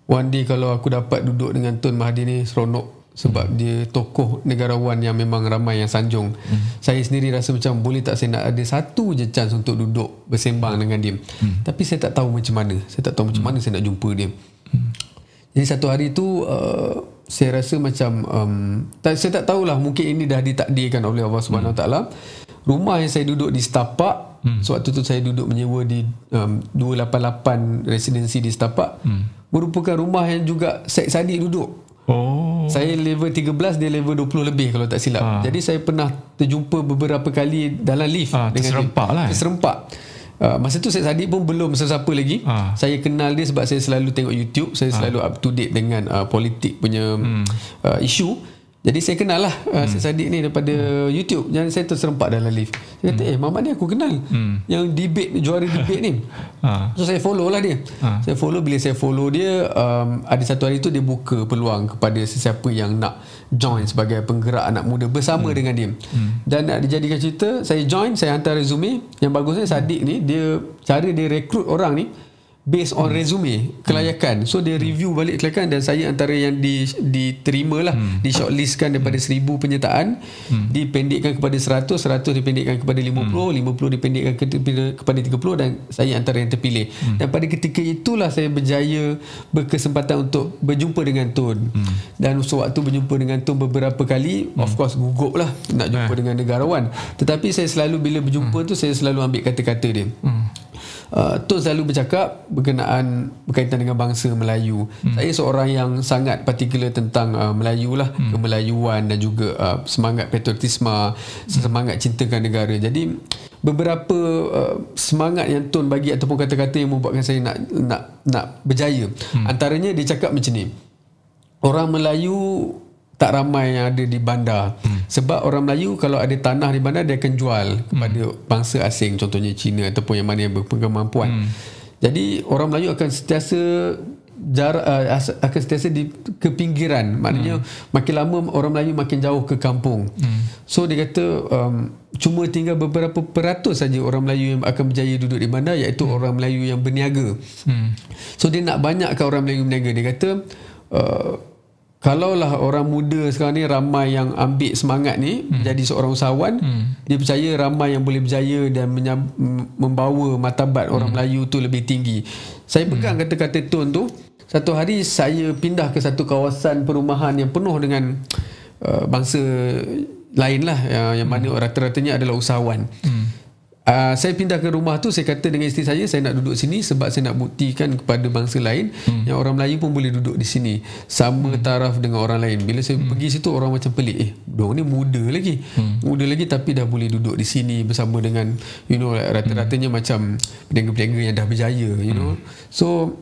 S1: one day kalau aku dapat duduk dengan Tun Mahathir ni seronok sebab hmm. dia tokoh negarawan yang memang ramai yang sanjung. Hmm. Saya sendiri rasa macam boleh tak saya nak ada satu je chance untuk duduk bersembang dengan dia. Hmm. Tapi saya tak tahu macam mana. Saya tak tahu macam hmm. mana saya nak jumpa dia. Hmm. Jadi satu hari tu uh, saya rasa macam um, tak, saya tak tahulah mungkin ini dah ditakdirkan oleh Allah Subhanahu hmm. taala. Rumah yang saya duduk di Setapak, hmm. sewaktu tu saya duduk menyewa di um, 288 residensi di Setapak, hmm. merupakan rumah yang juga Syed Saddiq duduk. Oh. Saya level 13 dia level 20 lebih kalau tak silap.
S2: Ah.
S1: Jadi saya pernah terjumpa beberapa kali dalam lift
S2: Ah, terserempak
S1: dia.
S2: lah, eh?
S1: Uh, masa tu Syed Saddiq pun belum sesiapa lagi.
S2: Ah.
S1: Saya kenal dia sebab saya selalu tengok YouTube, saya selalu up to date dengan uh, politik punya
S2: Hmm.
S1: uh, isu. Jadi saya kenal lah uh, Syed Saddiq ni daripada YouTube. Yang saya terserempak dalam lift. Saya kata, "Eh, Mamat ni aku kenal. Yang debate juara debate ni."
S2: Ah.
S1: So saya follow lah dia
S2: Ha.
S1: Saya follow Bila saya follow dia um, Ada satu hari tu Dia buka peluang Kepada sesiapa yang nak Join sebagai penggerak anak muda Bersama hmm. dengan dia hmm. Dan nak dijadikan cerita Saya join Saya hantar resume Yang bagusnya Sadiq ni Dia Cara dia rekrut orang ni Based on resume Kelayakan So dia review balik kelayakan Dan saya antara yang di, Diterima lah hmm. Di shortlistkan daripada 1000 penyertaan hmm. Dipendekkan kepada 100 100 dipendekkan kepada 50 hmm. 50 dipendekkan ke- kepada 30 Dan saya antara yang terpilih hmm. Dan pada ketika itulah Saya berjaya Berkesempatan untuk Berjumpa dengan Tun hmm. Dan sewaktu berjumpa dengan Tun Beberapa kali hmm. Of course gugup lah Nak jumpa dengan negarawan Tetapi saya selalu Bila berjumpa hmm. tu Saya selalu ambil kata-kata dia hmm. Uh, Tun selalu bercakap berkenaan berkaitan dengan bangsa Melayu. Hmm. Saya seorang yang sangat particular tentang uh, Melayu lah, hmm. kemelayuan dan juga uh, semangat patriotisme, semangat cintakan negara. Jadi beberapa uh, semangat yang Tun bagi ataupun kata-kata yang membuatkan saya nak nak nak berjaya. Hmm. Antaranya dia cakap macam ni. Orang Melayu tak ramai yang ada di bandar. Hmm. Sebab orang Melayu kalau ada tanah di bandar dia akan jual kepada hmm. bangsa asing contohnya Cina ataupun yang mana yang berkemampuan. Hmm. Jadi orang Melayu akan sentiasa jar uh, akan sentiasa di ke pinggiran. Maknanya hmm. makin lama orang Melayu makin jauh ke kampung. Hmm. So dia kata um, cuma tinggal beberapa peratus saja orang Melayu yang akan berjaya duduk di bandar iaitu hmm. orang Melayu yang berniaga. Hmm. So dia nak banyakkan orang Melayu berniaga. Dia kata uh, Kalaulah orang muda sekarang ni ramai yang ambil semangat ni hmm. jadi seorang usahawan, hmm. dia percaya ramai yang boleh berjaya dan menyab, membawa martabat hmm. orang Melayu tu lebih tinggi. Saya pegang hmm. kata-kata Tun tu, satu hari saya pindah ke satu kawasan perumahan yang penuh dengan uh, bangsa lain lah yang, yang mana rata-ratanya adalah usahawan. Hmm. Uh, saya pindah ke rumah tu saya kata dengan isteri saya saya nak duduk sini sebab saya nak buktikan kepada bangsa lain hmm. yang orang Melayu pun boleh duduk di sini sama hmm. taraf dengan orang lain bila saya hmm. pergi situ orang macam pelik eh dong ni muda lagi hmm. muda lagi tapi dah boleh duduk di sini bersama dengan you know rata-ratanya hmm. macam peniaga-peniaga yang dah berjaya you know so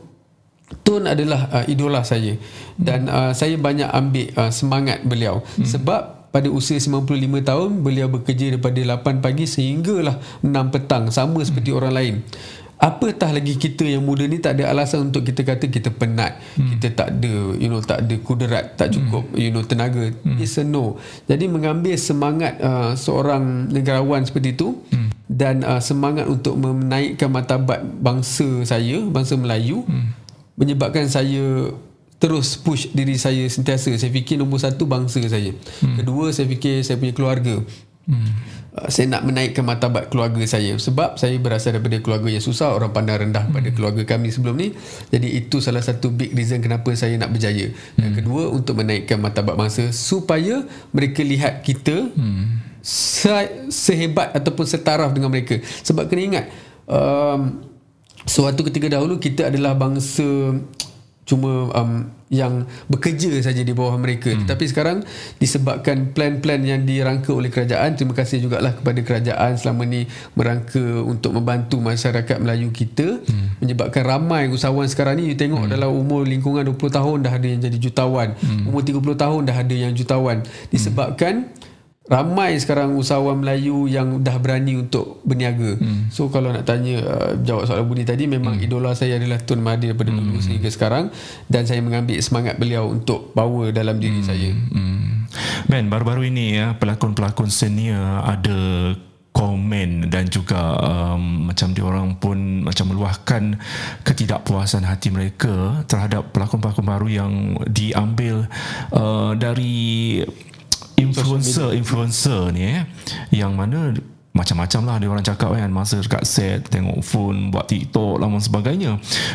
S1: Tun adalah uh, idola saya dan uh, saya banyak ambil uh, semangat beliau hmm. sebab pada usia 95 tahun beliau bekerja daripada 8 pagi sehinggalah 6 petang sama seperti hmm. orang lain apatah lagi kita yang muda ni tak ada alasan untuk kita kata kita penat hmm. kita tak ada you know tak ada kudarat tak cukup hmm. you know tenaga hmm. it's a no jadi mengambil semangat uh, seorang negarawan seperti itu hmm. dan uh, semangat untuk menaikkan martabat bangsa saya bangsa Melayu hmm. menyebabkan saya terus push diri saya sentiasa saya fikir nombor satu bangsa saya hmm. kedua saya fikir saya punya keluarga hmm. uh, saya nak menaikkan martabat keluarga saya sebab saya berasal daripada keluarga yang susah orang pandang rendah hmm. pada keluarga kami sebelum ni jadi itu salah satu big reason kenapa saya nak berjaya dan hmm. kedua untuk menaikkan martabat bangsa supaya mereka lihat kita hmm. se- sehebat ataupun setaraf dengan mereka sebab kena ingat um, suatu ketika dahulu kita adalah bangsa cuma um, yang bekerja saja di bawah mereka hmm. tetapi sekarang disebabkan plan-plan yang dirangka oleh kerajaan terima kasih jugalah kepada kerajaan selama ni merangka untuk membantu masyarakat Melayu kita hmm. menyebabkan ramai usahawan sekarang ni you tengok hmm. dalam umur lingkungan 20 tahun dah ada yang jadi jutawan hmm. umur 30 tahun dah ada yang jutawan disebabkan hmm ramai sekarang usahawan Melayu yang dah berani untuk berniaga. Hmm. So kalau nak tanya uh, jawab soalan Budi tadi memang hmm. idola saya adalah Tun Mahathir daripada hmm. dulu sehingga sekarang dan saya mengambil semangat beliau untuk bawa dalam diri hmm. saya.
S2: Hmm. Ben baru-baru ini ya pelakon-pelakon senior ada komen dan juga um, macam dia orang pun macam meluahkan ketidakpuasan hati mereka terhadap pelakon-pelakon baru yang diambil uh, dari influencer influencer ni eh yang mana macam-macam lah dia orang cakap kan masa dekat set tengok phone buat TikTok lah dan sebagainya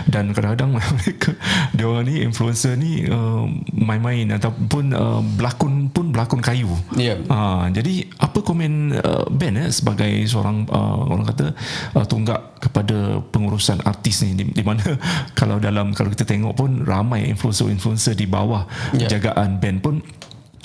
S2: dan kadang-kadang mereka dia orang ni influencer ni uh, main-main ataupun uh, berlakon pun berlakon kayu
S1: Yeah.
S2: uh, jadi apa komen uh, Ben eh, sebagai seorang uh, orang kata uh, tunggak kepada pengurusan artis ni di, di mana kalau dalam kalau kita tengok pun ramai influencer-influencer di bawah
S1: Yeah.
S2: jagaan Ben pun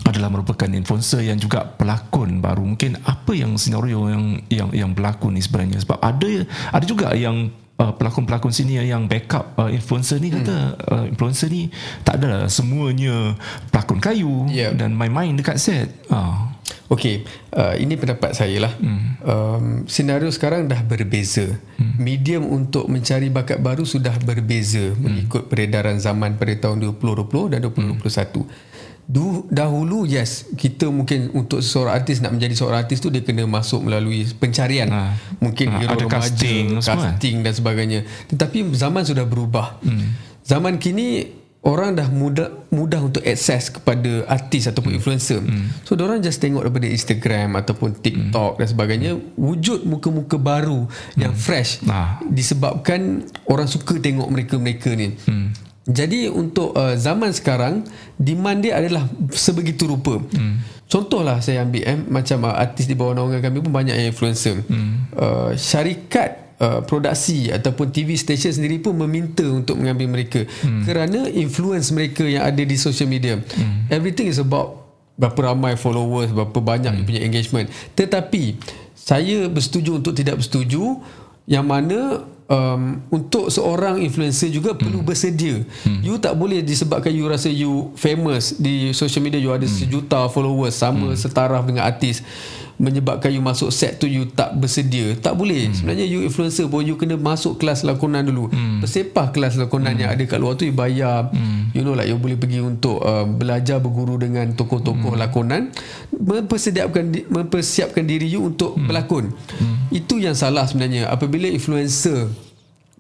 S2: adalah merupakan influencer yang juga pelakon baru mungkin apa yang senario yang yang yang berlaku ni sebenarnya sebab ada ada juga yang uh, pelakon-pelakon sini yang backup uh, influencer ni kata uh, influencer ni tak adalah semuanya pelakon kayu
S1: Yeah.
S2: dan main-main dekat set uh.
S1: Okey, uh, ini pendapat saya lah. Hmm. Um, senario sekarang dah berbeza. Hmm. Medium untuk mencari bakat baru sudah berbeza hmm. mengikut peredaran zaman pada tahun 2020 dan 2021. Hmm. Du, dahulu yes kita mungkin untuk seseorang artis nak menjadi seorang artis tu dia kena masuk melalui pencarian
S2: Ha.
S1: mungkin
S2: Ha,
S1: hero
S2: ada
S1: remaja,
S2: casting
S1: casting dan sebagainya tetapi zaman sudah berubah hmm. zaman kini orang dah mudah mudah untuk akses kepada artis ataupun influencer hmm. so orang just tengok daripada Instagram ataupun TikTok hmm. dan sebagainya wujud muka-muka baru hmm. yang fresh
S2: Ah.
S1: disebabkan orang suka tengok mereka-mereka ni hmm. Jadi untuk uh, zaman sekarang demand dia adalah sebegitu rupa. Hmm. Contohlah saya ambil eh macam uh, artis di bawah naungan kami pun banyak yang influencer. Hmm. Uh, syarikat uh, produksi ataupun TV station sendiri pun meminta untuk mengambil mereka hmm. kerana influence mereka yang ada di social media. Hmm. Everything is about berapa ramai followers, berapa banyak hmm. punya engagement. Tetapi saya bersetuju untuk tidak bersetuju yang mana um, untuk seorang influencer juga hmm. perlu bersedia. Hmm. You tak boleh disebabkan you rasa you famous di social media you ada hmm. sejuta followers sama hmm. setaraf dengan artis menyebabkan you masuk set tu you tak bersedia. Tak boleh. Hmm. Sebenarnya you influencer pun you kena masuk kelas lakonan dulu. Hmm. Bersepah kelas lakonan hmm. yang ada kat luar tu you bayar. Hmm. You know like you boleh pergi untuk uh, belajar berguru dengan tokoh-tokoh hmm. lakonan mempersiapkan mempersiapkan diri you untuk hmm. berlakon. Hmm. Itu yang salah sebenarnya apabila influencer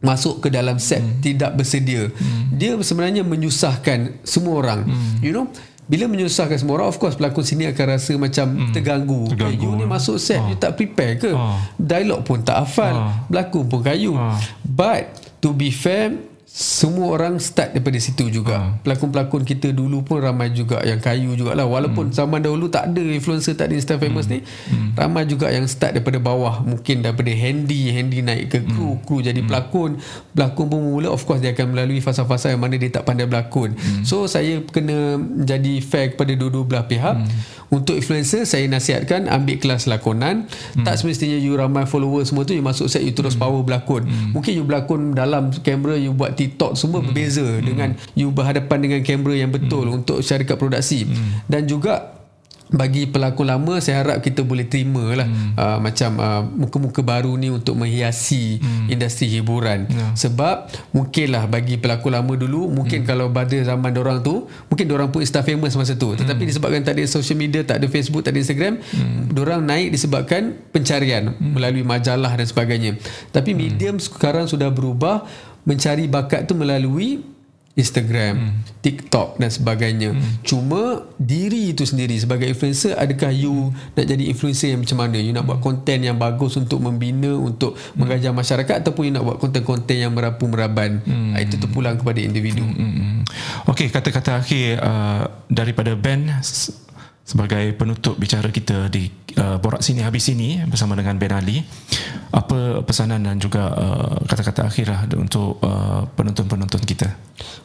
S1: masuk ke dalam set hmm. tidak bersedia. Hmm. Dia sebenarnya menyusahkan semua orang. Hmm. You know bila menyusahkan semua orang Of course pelakon sini akan rasa macam hmm. terganggu,
S2: Terganggu,
S1: Eh, You ni masuk set
S2: Ah.
S1: You tak prepare ke
S2: Ah.
S1: Dialog pun tak hafal
S2: Ah.
S1: Berlakon pun kayu
S2: Ah.
S1: But To be fair semua orang start daripada situ juga
S2: Ah.
S1: Pelakon-pelakon kita dulu pun ramai juga yang kayu jugalah Walaupun hmm. zaman dahulu tak ada influencer Tak ada Insta famous hmm. ni hmm. Ramai juga yang start daripada bawah Mungkin daripada handy Handy naik ke kru hmm. Kru jadi hmm. pelakon Pelakon pun mula Of course dia akan melalui fasa-fasa Yang mana dia tak pandai berlakon hmm. So saya kena jadi fair kepada dua-dua belah pihak hmm. Untuk influencer Saya nasihatkan Ambil kelas lakonan hmm. Tak semestinya you ramai follower semua tu You masuk set You terus hmm. power berlakon hmm. Mungkin you berlakon dalam kamera You buat TikTok Semua hmm. berbeza hmm. Dengan you berhadapan dengan kamera yang betul hmm. Untuk syarikat produksi hmm. Dan juga bagi pelakon lama saya harap kita boleh terima lah hmm. uh, macam uh, muka-muka baru ni untuk menghiasi hmm. industri hiburan
S2: Ya.
S1: sebab mungkinlah bagi pelakon lama dulu mungkin hmm. kalau pada zaman orang tu mungkin orang pun insta famous masa tu tetapi disebabkan tak ada social media tak ada Facebook tak ada Instagram hmm. orang naik disebabkan pencarian hmm. melalui majalah dan sebagainya tapi medium sekarang sudah berubah mencari bakat tu melalui Instagram, hmm. TikTok dan sebagainya. Hmm. Cuma diri itu sendiri sebagai influencer adakah you nak jadi influencer yang macam mana? You nak buat konten yang bagus untuk membina, untuk hmm. mengajar masyarakat ataupun you nak buat konten-konten yang merapu meraban? Hmm. Itu terpulang kepada individu. Hmm.
S2: Hmm. Okey, kata-kata akhir uh, daripada Ben sebagai penutup bicara kita di uh, Borak Sini Habis Sini bersama dengan Ben Ali. Apa pesanan dan juga uh, kata-kata akhir lah untuk uh, penonton-penonton kita?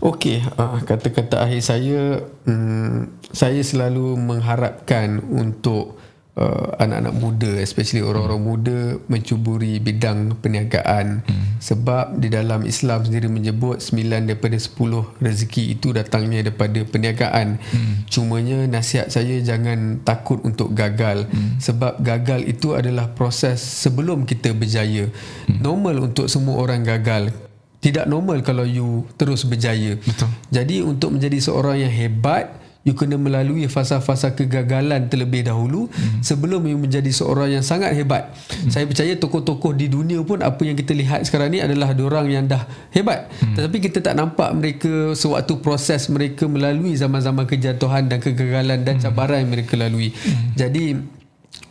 S1: Okey, uh, kata-kata akhir saya, um, saya selalu mengharapkan untuk uh, anak-anak muda, especially orang-orang muda mencuburi bidang perniagaan. Hmm. Sebab di dalam Islam sendiri menyebut 9 daripada 10 rezeki itu datangnya daripada perniagaan. Hmm. Cumanya nasihat saya jangan takut untuk gagal. Hmm. Sebab gagal itu adalah proses sebelum kita berjaya. Hmm. Normal untuk semua orang gagal tidak normal kalau you terus berjaya.
S2: Betul.
S1: Jadi untuk menjadi seorang yang hebat, you kena melalui fasa-fasa kegagalan terlebih dahulu hmm. sebelum you menjadi seorang yang sangat hebat. Hmm. Saya percaya tokoh-tokoh di dunia pun apa yang kita lihat sekarang ni adalah orang yang dah hebat. Hmm. Tetapi kita tak nampak mereka sewaktu proses mereka melalui zaman-zaman kejatuhan dan kegagalan dan cabaran yang mereka lalui. Hmm. Jadi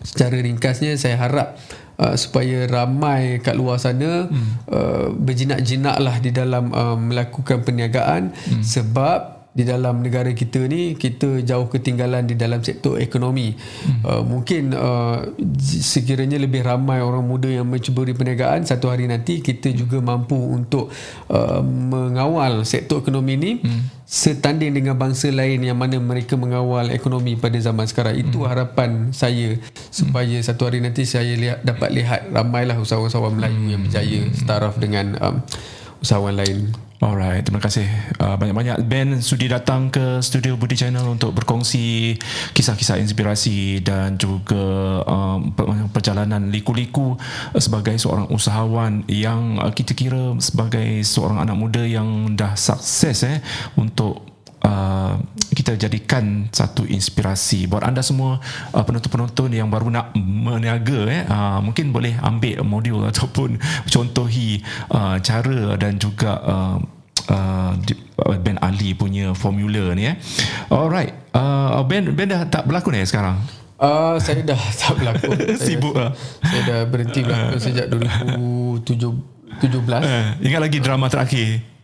S1: secara ringkasnya saya harap uh, supaya ramai kat luar sana hmm. uh, berjinak-jinak lah di dalam uh, melakukan perniagaan hmm. sebab di dalam negara kita ni kita jauh ketinggalan di dalam sektor ekonomi hmm. uh, mungkin uh, sekiranya lebih ramai orang muda yang mencuburi perniagaan satu hari nanti kita juga mampu untuk uh, mengawal sektor ekonomi ni hmm. setanding dengan bangsa lain yang mana mereka mengawal ekonomi pada zaman sekarang itu hmm. harapan saya supaya hmm. satu hari nanti saya lihat, dapat lihat ramailah usahawan-usahawan Melayu hmm. yang berjaya setaraf dengan um, usahawan lain.
S2: Alright, terima kasih. Uh, banyak-banyak. Ben sudi datang ke studio Budi Channel untuk berkongsi kisah-kisah inspirasi dan juga um, perjalanan liku-liku sebagai seorang usahawan yang uh, kita kira sebagai seorang anak muda yang dah sukses eh untuk Uh, kita jadikan satu inspirasi. Buat anda semua uh, penonton-penonton yang baru nak meniaga eh uh, mungkin boleh ambil modul ataupun contohi uh, cara dan juga uh, uh, Ben Ali punya formula ni eh. Alright uh, Ben Ben dah tak berlakon eh sekarang?
S1: Uh, saya dah tak berlakon.
S2: Sibuk
S1: saya,
S2: lah
S1: Saya dah berhenti berlakon uh, sejak 2017 uh,
S2: Ingat lagi drama terakhir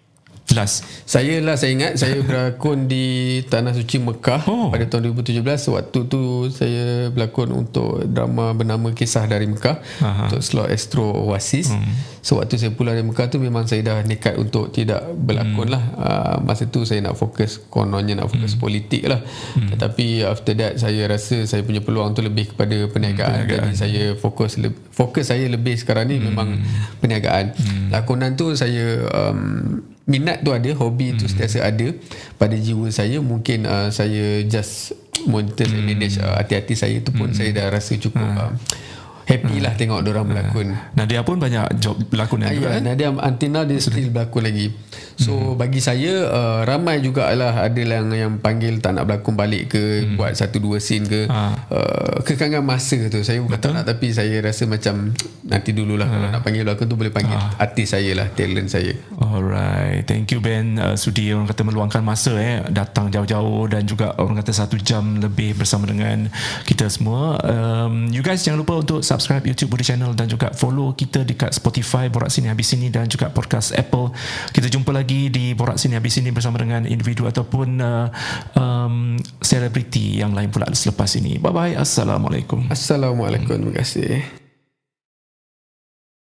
S1: Last. Saya lah saya ingat saya berlakon di Tanah Suci Mekah oh. pada tahun 2017 waktu tu saya berlakon untuk drama bernama Kisah dari Mekah Aha. untuk slot Astro Oasis. Hmm. So waktu saya pulang dari Mekah tu memang saya dah nekat untuk tidak berlakon hmm. lah. Uh, masa tu saya nak fokus kononnya nak fokus hmm. politik lah. Hmm. Tetapi after that saya rasa saya punya peluang tu lebih kepada perniagaan. Hmm, Jadi saya fokus fokus saya lebih sekarang ni hmm. memang perniagaan. Hmm. Lakonan tu saya um, minat tu ada hobi hmm. tu sentiasa ada pada jiwa saya mungkin uh, saya just monitor hmm. manage uh, hati-hati saya tu pun hmm. saya dah rasa cukup hmm. uh, happy lah tengok orang berlakon.
S2: Nadia pun banyak job berlakon juga
S1: kan? Nadia until now dia still berlakon lagi. So hmm. bagi saya uh, ramai jugalah ada yang yang panggil tak nak berlakon balik ke hmm. buat satu dua scene ke ha. uh, kekangan masa tu. Saya bukan tak nak tapi saya rasa macam nanti dululah ha. kalau nak panggil berlakon tu boleh panggil ha. artis saya lah, talent saya.
S2: Alright. Thank you Ben uh, sudi orang kata meluangkan masa eh datang jauh-jauh dan juga orang kata satu jam lebih bersama dengan kita semua. Um, you guys jangan lupa untuk subscribe YouTube Budi Channel dan juga follow kita dekat Spotify Borak Sini Habis Sini dan juga podcast Apple. Kita jumpa lagi di Borak Sini Habis Sini bersama dengan individu ataupun uh, um, selebriti yang lain pula selepas ini. Bye bye. Assalamualaikum.
S1: Assalamualaikum. Terima kasih.